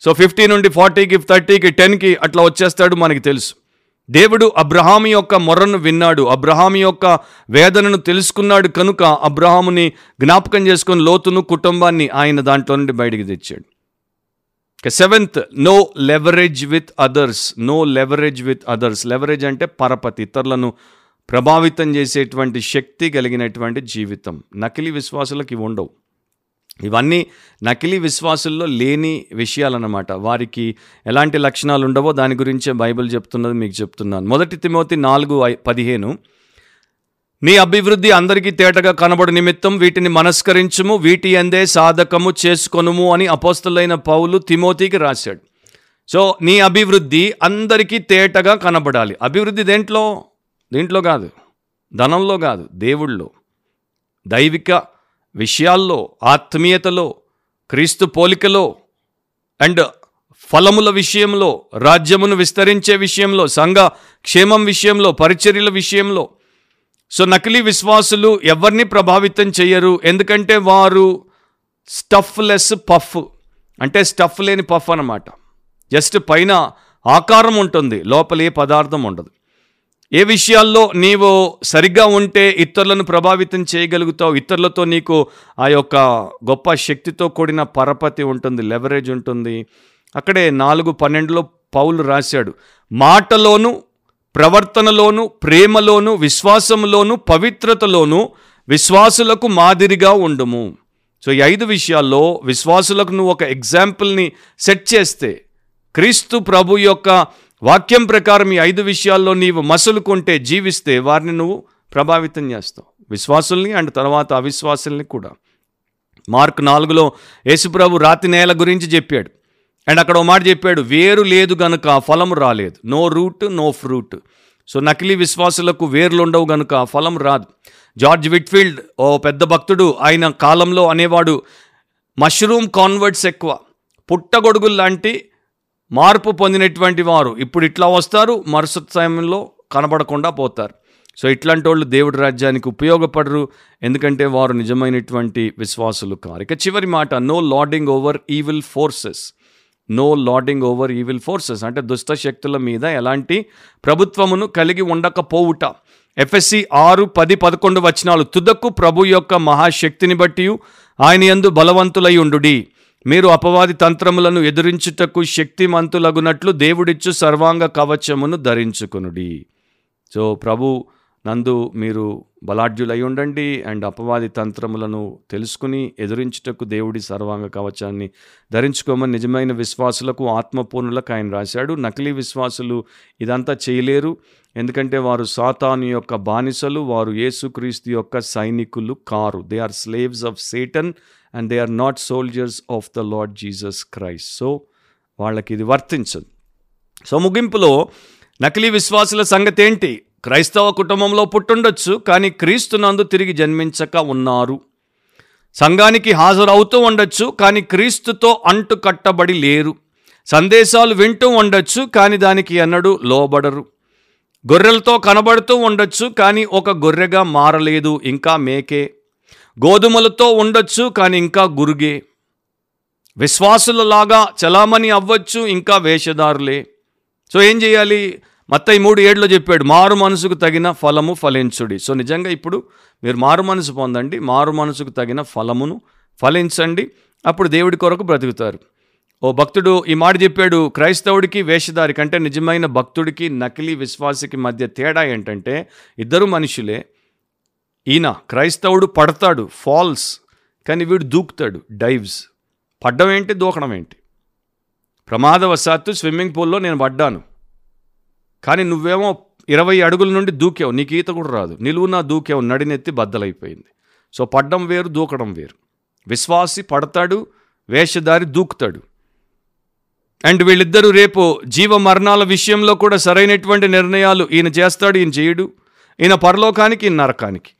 సో ఫిఫ్టీ నుండి ఫార్టీకి థర్టీకి టెన్కి అట్లా వచ్చేస్తాడు మనకి తెలుసు. దేవుడు అబ్రహాము యొక్క మొర్రను విన్నాడు. అబ్రహాము యొక్క వేదనను తెలుసుకున్నాడు కనుక అబ్రహాముని జ్ఞాపకం చేసుకుని లోతును కుటుంబాన్ని ఆయన దాంట్లో నుండి బయటికి తెచ్చాడు. Seventh no leverage with others no leverage with others leverage అంటే పరపతి ఇతరులను ప్రభావితం చేసేటువంటి శక్తి కలిగినటువంటి జీవితం. నకిలీ విశ్వాసులకు ఇవి ఉండవు. ఇవన్నీ నకిలీ విశ్వాసుల్లో లేని విషయాలన్నమాట. వారికి ఎలాంటి లక్షణాలు ఉండవో దాని గురించే బైబిల్ చెప్తున్నది మీకు చెప్తున్నాను. మొదటి తిమోతి నాలుగు పదిహేను. నీ అభివృద్ధి అందరికీ తేటగా కనబడు నిమిత్తం వీటిని మనస్కరించుము వీటి అందే సాధకము చేసుకొనుము అని అపోస్తులైన పౌలు తిమోతికి రాశాడు. సో నీ అభివృద్ధి అందరికీ తేటగా కనబడాలి. అభివృద్ధి దేంట్లో? దీంట్లో కాదు. ధనంలో కాదు. దేవుళ్ళో. దైవిక విషయాల్లో ఆత్మీయతలో క్రీస్తు పోలికలో అండ్ ఫలముల విషయంలో రాజ్యమును విస్తరించే విషయంలో సంఘ క్షేమం విషయంలో పరిచర్యల విషయంలో. సో నకిలీ విశ్వాసులు ఎవరిని ప్రభావితం చేయరు ఎందుకంటే వారు స్టఫ్ లెస్ పఫ్. అంటే స్టఫ్ లేని పఫ్ అన్నమాట. జస్ట్ పైన ఆకారం ఉంటుంది లోపల ఏ పదార్థం ఉండదు. ఏ విషయాల్లో నీవు సరిగ్గా ఉంటే ఇతరులను ప్రభావితం చేయగలుగుతావు ఇతరులతో నీకు ఆ యొక్క గొప్ప శక్తితో కూడిన పరపతి ఉంటుంది లెవరేజ్ ఉంటుంది. అక్కడే నాలుగు పన్నెండులో పౌలు రాశాడు మాటలోను ప్రవర్తనలోను ప్రేమలోను విశ్వాసంలోను పవిత్రతలోను విశ్వాసులకు మాదిరిగా ఉండుము. సో ఈ ఐదు విషయాల్లో విశ్వాసులకు నువ్వు ఒక ఎగ్జాంపుల్ని సెట్ చేస్తే క్రీస్తు ప్రభు యొక్క వాక్యం ప్రకారం ఈ ఐదు విషయాల్లో నీవు మసులుకుంటే జీవిస్తే వారిని నువ్వు ప్రభావితం చేస్తావు. విశ్వాసుల్ని అండ్ తర్వాత అవిశ్వాసుల్ని కూడా. మార్క్ నాలుగులో యేసుప్రభు రాతి నేల గురించి చెప్పాడు. అండ్ అక్కడ ఒక మాట చెప్పాడు వేరు లేదు గనుక ఫలం రాలేదు. No root no fruit. So నకిలీ విశ్వాసులకు వేర్లు ఉండవు గనుక ఫలం రాదు. జార్జ్ విట్ఫీల్డ్ ఓ పెద్ద భక్తుడు ఆయన కాలంలో అనేవాడు మష్రూమ్ కాన్వర్ట్స్ ఎక్కువ. పుట్టగొడుగులు లాంటి మార్పు పొందినటువంటి వారు ఇప్పుడు ఇట్లా వస్తారు మరుసటి సమయంలో కనబడకుండా పోతారు. సో ఇట్లాంటి వాళ్ళు దేవుడి రాజ్యానికి ఉపయోగపడరు ఎందుకంటే వారు నిజమైనటువంటి విశ్వాసులు కారు. ఇక చివరి మాట no lording over evil forces no lording over evil forces అంటే దుష్ట శక్తుల మీద ఎలాంటి ప్రభుత్వమును కలిగి ఉండకపోవుట. ఎఫ్ఎస్సి ఆరు పది పదకొండు వచనాలు తుదకు ప్రభు యొక్క మహాశక్తిని బట్టి ఆయన యందు బలవంతులై ఉండుడి. మీరు అపవాది తంత్రములను ఎదురించుటకు శక్తిమంతులగునట్లు దేవుడిచ్చు సర్వాంగ కవచమును ధరించుకునుడి. సో ప్రభు నందు మీరు బలాఢ్యులై ఉండండి అండ్ అపవాది తంత్రములను తెలుసుకుని ఎదురించుటకు దేవుడి సర్వాంగ కవచాన్ని ధరించుకోమని నిజమైన విశ్వాసులకు ఆత్మపూర్ణులకు ఆయన రాశాడు. నకిలీ విశ్వాసులు ఇదంతా చేయలేరు. ఎందుకంటే వారు సాతాను యొక్క బానిసలు వారు యేసుక్రీస్తు యొక్క సైనికులు car. They are slaves of Satan and they are not soldiers of the Lord Jesus Christ so వాళ్ళకి ఇది వర్తించదు. సో ముగింపులో నకిలీ విశ్వాసుల సంగతి ఏంటి క్రైస్తవ కుటుంబంలో పుట్టుండొచ్చు కానీ క్రీస్తునందు తిరిగి జన్మించక ఉన్నారు. సంఘానికి హాజరవుతూ ఉండొచ్చు కానీ క్రీస్తుతో అంటు కట్టబడి లేరు. సందేశాలు వింటూ ఉండొచ్చు కానీ దానికి ఎన్నడూ లోబడరు. గొర్రెలతో కనబడుతూ ఉండొచ్చు కానీ ఒక గొర్రెగా మారలేదు ఇంకా మేకే గోధుమలతో ఉండొచ్చు కానీ ఇంకా గురుగే. విశ్వాసులలాగా చలామణి అవ్వచ్చు ఇంకా వేషధారులే. సో ఏం చేయాలి? మత్తయి మూడు ఏడులో చెప్పాడు మారు మనసుకు తగిన ఫలము ఫలించుడి. సో నిజంగా ఇప్పుడు మీరు మారు మనసు పొందండి మారు మనసుకు తగిన ఫలమును ఫలించండి. అప్పుడు దేవుడి కొరకు బ్రతుకుతారు. ఓ భక్తుడు ఈ మాట చెప్పాడు క్రైస్తవుడికి వేషధారి కంటే నిజమైన భక్తుడికి నకిలీ విశ్వాసికి మధ్య తేడా ఏంటంటే ఇద్దరు మనుషులే ఈయన క్రైస్తవుడు పడతాడు ఫాల్స్ కానీ వీడు దూకుతాడు డైవ్స్ పడ్డం ఏంటి దూకడం ఏంటి? ప్రమాదవశాత్తు స్విమ్మింగ్ పూల్లో నేను పడ్డాను. కానీ నువ్వేమో ఇరవై అడుగుల నుండి దూకావు నీకు ఈత కూడా రాదు. నిలువు నా దూకావు నడినెత్తి బద్దలైపోయింది. సో పడ్డం వేరు దూకడం వేరు. విశ్వాసి పడతాడు వేషధారి దూకుతాడు. అండ్ వీళ్ళిద్దరూ రేపు జీవ మరణాల విషయంలో కూడా సరైనటువంటి నిర్ణయాలు ఈయన చేస్తాడు ఈయన చేయడు. ఈయన పరలోకానికి ఈయన నరకానికి.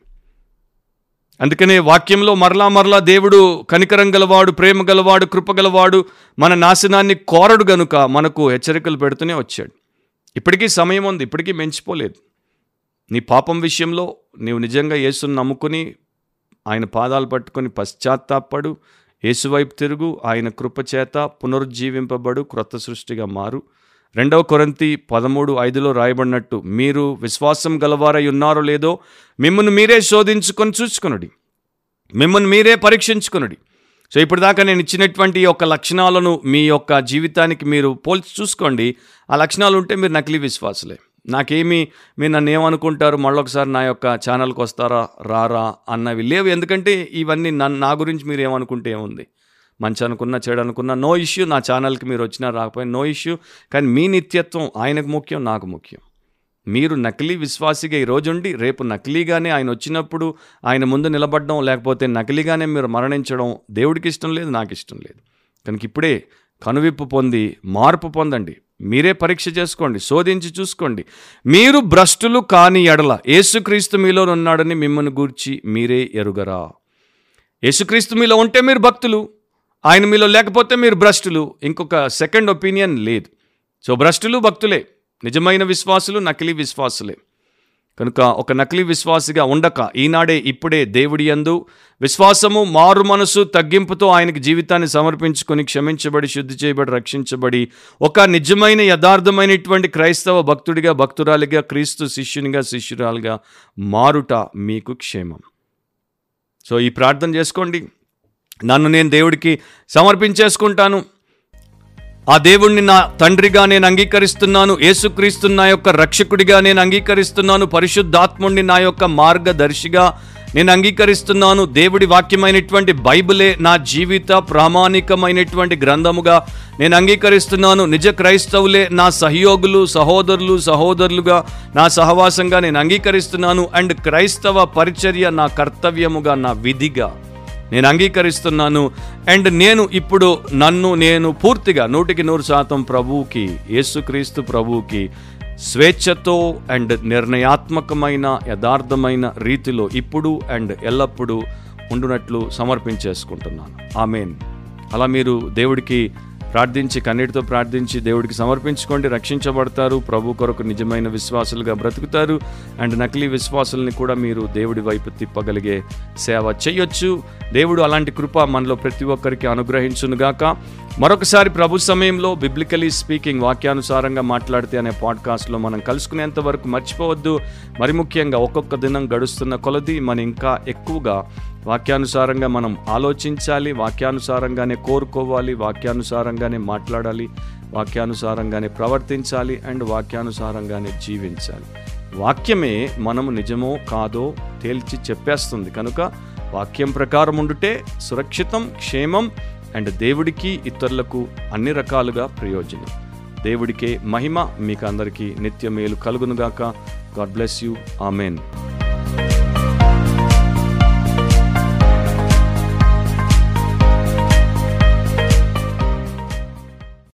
అందుకనే వాక్యంలో మరలా మరలా దేవుడు కనికరం గలవాడు ప్రేమ గలవాడు కృపగలవాడు మన నాశనాన్ని కోరడు గనుక మనకు హెచ్చరికలు పెడుతూనే వచ్చాడు. ఇప్పటికీ సమయం ఉంది ఇప్పటికీ మెంచిపోలేదు. నీ పాపం విషయంలో నీవు నిజంగా యేసును నమ్ముకుని ఆయన పాదాలు పట్టుకొని పశ్చాత్తాపడు యేసువైపు తిరుగు ఆయన కృపచేత పునరుజ్జీవింపబడు క్రొత్త సృష్టిగా మారు. రెండవ కొరంతి పదమూడు ఐదులో రాయబడినట్టు మీరు విశ్వాసం గలవారై ఉన్నారో లేదో మిమ్మల్ని మీరే శోధించుకొని చూసుకొనుడి మిమ్మల్ని మీరే పరీక్షించుకునుడి. సో ఇప్పటిదాకా దాకా నేను ఇచ్చినటువంటి యొక్క లక్షణాలను మీ యొక్క జీవితానికి మీరు పోల్చి చూసుకోండి. ఆ లక్షణాలు ఉంటే మీరు నకిలీ విశ్వాసులే. నాకేమి మీరు నన్ను ఏమనుకుంటారు? మళ్ళొకసారి నా యొక్క ఛానల్కి వస్తారా? రారా? అన్నవి లేవు. ఎందుకంటే ఇవన్నీ నన్ను నా గురించి మీరు ఏమనుకుంటే ఏముంది? మంచి అనుకున్నా చెడు అనుకున్నా నో ఇష్యూ నా ఛానల్కి మీరు వచ్చినా రాకపోయినా నో ఇష్యూ కానీ మీ నిత్యత్వం ఆయనకు ముఖ్యం నాకు ముఖ్యం. మీరు నకిలీ విశ్వాసిగా ఈ రోజుండి రేపు నకిలీగానే ఆయన వచ్చినప్పుడు ఆయన ముందు నిలబడడం లేకపోతే నకిలీగానే మీరు మరణించడం దేవుడికి ఇష్టం లేదు నాకు ఇష్టం లేదు. కనుక ఇప్పుడే కనువిప్పు పొంది మార్పు పొందండి. మీరే పరీక్ష చేసుకోండి శోధించి చూసుకోండి. మీరు భ్రష్టులు కాని ఎడల యేసుక్రీస్తు మీలో ఉన్నాడని మిమ్మల్ని గూర్చి మీరే ఎరుగరా. యేసుక్రీస్తు మీలో ఉంటే మీరు భక్తులు. ఆయన మీలో లేకపోతే మీరు భ్రష్టులు. ఇంకొక సెకండ్ ఒపీనియన్ లేదు. సో భ్రష్టులు భక్తులే. నిజమైన విశ్వాసులు నకిలీ విశ్వాసులే. కనుక ఒక నకిలీ విశ్వాసిగా ఉండక ఈనాడే ఇప్పుడే దేవుడి యందు విశ్వాసము మారు మనసు తగ్గింపుతో ఆయనకి జీవితాన్ని సమర్పించుకొని క్షమించబడి శుద్ధి చేయబడి రక్షించబడి ఒక నిజమైన యథార్థమైనటువంటి క్రైస్తవ భక్తుడిగా భక్తురాలిగా క్రీస్తు శిష్యునిగా శిష్యురాలుగా మారుట మీకు క్షేమం. సో ఈ ప్రార్థన చేసుకోండి. నన్ను నేను దేవుడికి సమర్పించేసుకుంటాను. ఆ దేవుణ్ణి నా తండ్రిగా నేను అంగీకరిస్తున్నాను. యేసుక్రీస్తు నా యొక్క రక్షకుడిగా నేను అంగీకరిస్తున్నాను. పరిశుద్ధాత్ముణ్ణి నా యొక్క మార్గదర్శిగా నేను అంగీకరిస్తున్నాను. దేవుడి వాక్యమైనటువంటి బైబిలే నా జీవిత ప్రామాణికమైనటువంటి గ్రంథముగా నేను అంగీకరిస్తున్నాను. నిజ క్రైస్తవులే నా సహయోగులు సహోదరులు సహోదరులుగా నా సహవాసంగా నేను అంగీకరిస్తున్నాను. అండ్ క్రైస్తవ పరిచర్య నా కర్తవ్యముగా నా విధిగా. నేను అంగీకరిస్తున్నాను. అండ్ నేను ఇప్పుడు నన్ను నేను పూర్తిగా నూటికి నూరు శాతం ప్రభువుకి యేసుక్రీస్తు ప్రభువుకి స్వేచ్ఛతో అండ్ నిర్ణయాత్మకమైన యథార్థమైన రీతిలో ఇప్పుడు అండ్ ఎల్లప్పుడూ ఉండునట్లు సమర్పించేసుకుంటున్నాను. ఆమెన్. అలా మీరు దేవుడికి ప్రార్థించి కన్నీటితో ప్రార్థించి దేవుడికి సమర్పించుకోండి రక్షించబడతారు. ప్రభు కొరకు నిజమైన విశ్వాసులుగా బ్రతుకుతారు. అండ్ నకిలీ విశ్వాసుల్ని కూడా మీరు దేవుడి వైపు తిప్పగలిగే సేవ చేయొచ్చు. దేవుడు అలాంటి కృప మనలో ప్రతి ఒక్కరికి అనుగ్రహించునుగాక. మరొకసారి ప్రభు సమయంలో బిబ్లికలీ స్పీకింగ్ వాక్యానుసారంగా మాట్లాడితే అనే పాడ్కాస్ట్లో మనం కలుసుకునేంత వరకు మర్చిపోవద్దు. మరి ముఖ్యంగా ఒక్కొక్క దినం గడుస్తున్న కొలది మనం ఇంకా ఎక్కువగా వాక్యానుసారంగా మనం ఆలోచించాలి వాక్యానుసారంగానే కోరుకోవాలి వాక్యానుసారంగానే మాట్లాడాలి వాక్యానుసారంగానే ప్రవర్తించాలి అండ్ వాక్యానుసారంగానే జీవించాలి. వాక్యమే మనము నిజమో కాదో తేల్చి చెప్పేస్తుంది. కనుక వాక్యం ప్రకారం ఉండుటే సురక్షితం క్షేమం అండ్ దేవుడికి ఇతరులకు అన్ని రకాలుగా ప్రయోజనం. దేవుడికే మహిమ మీకు అందరికీ నిత్య మేలు కలుగునుగాక. God bless you amen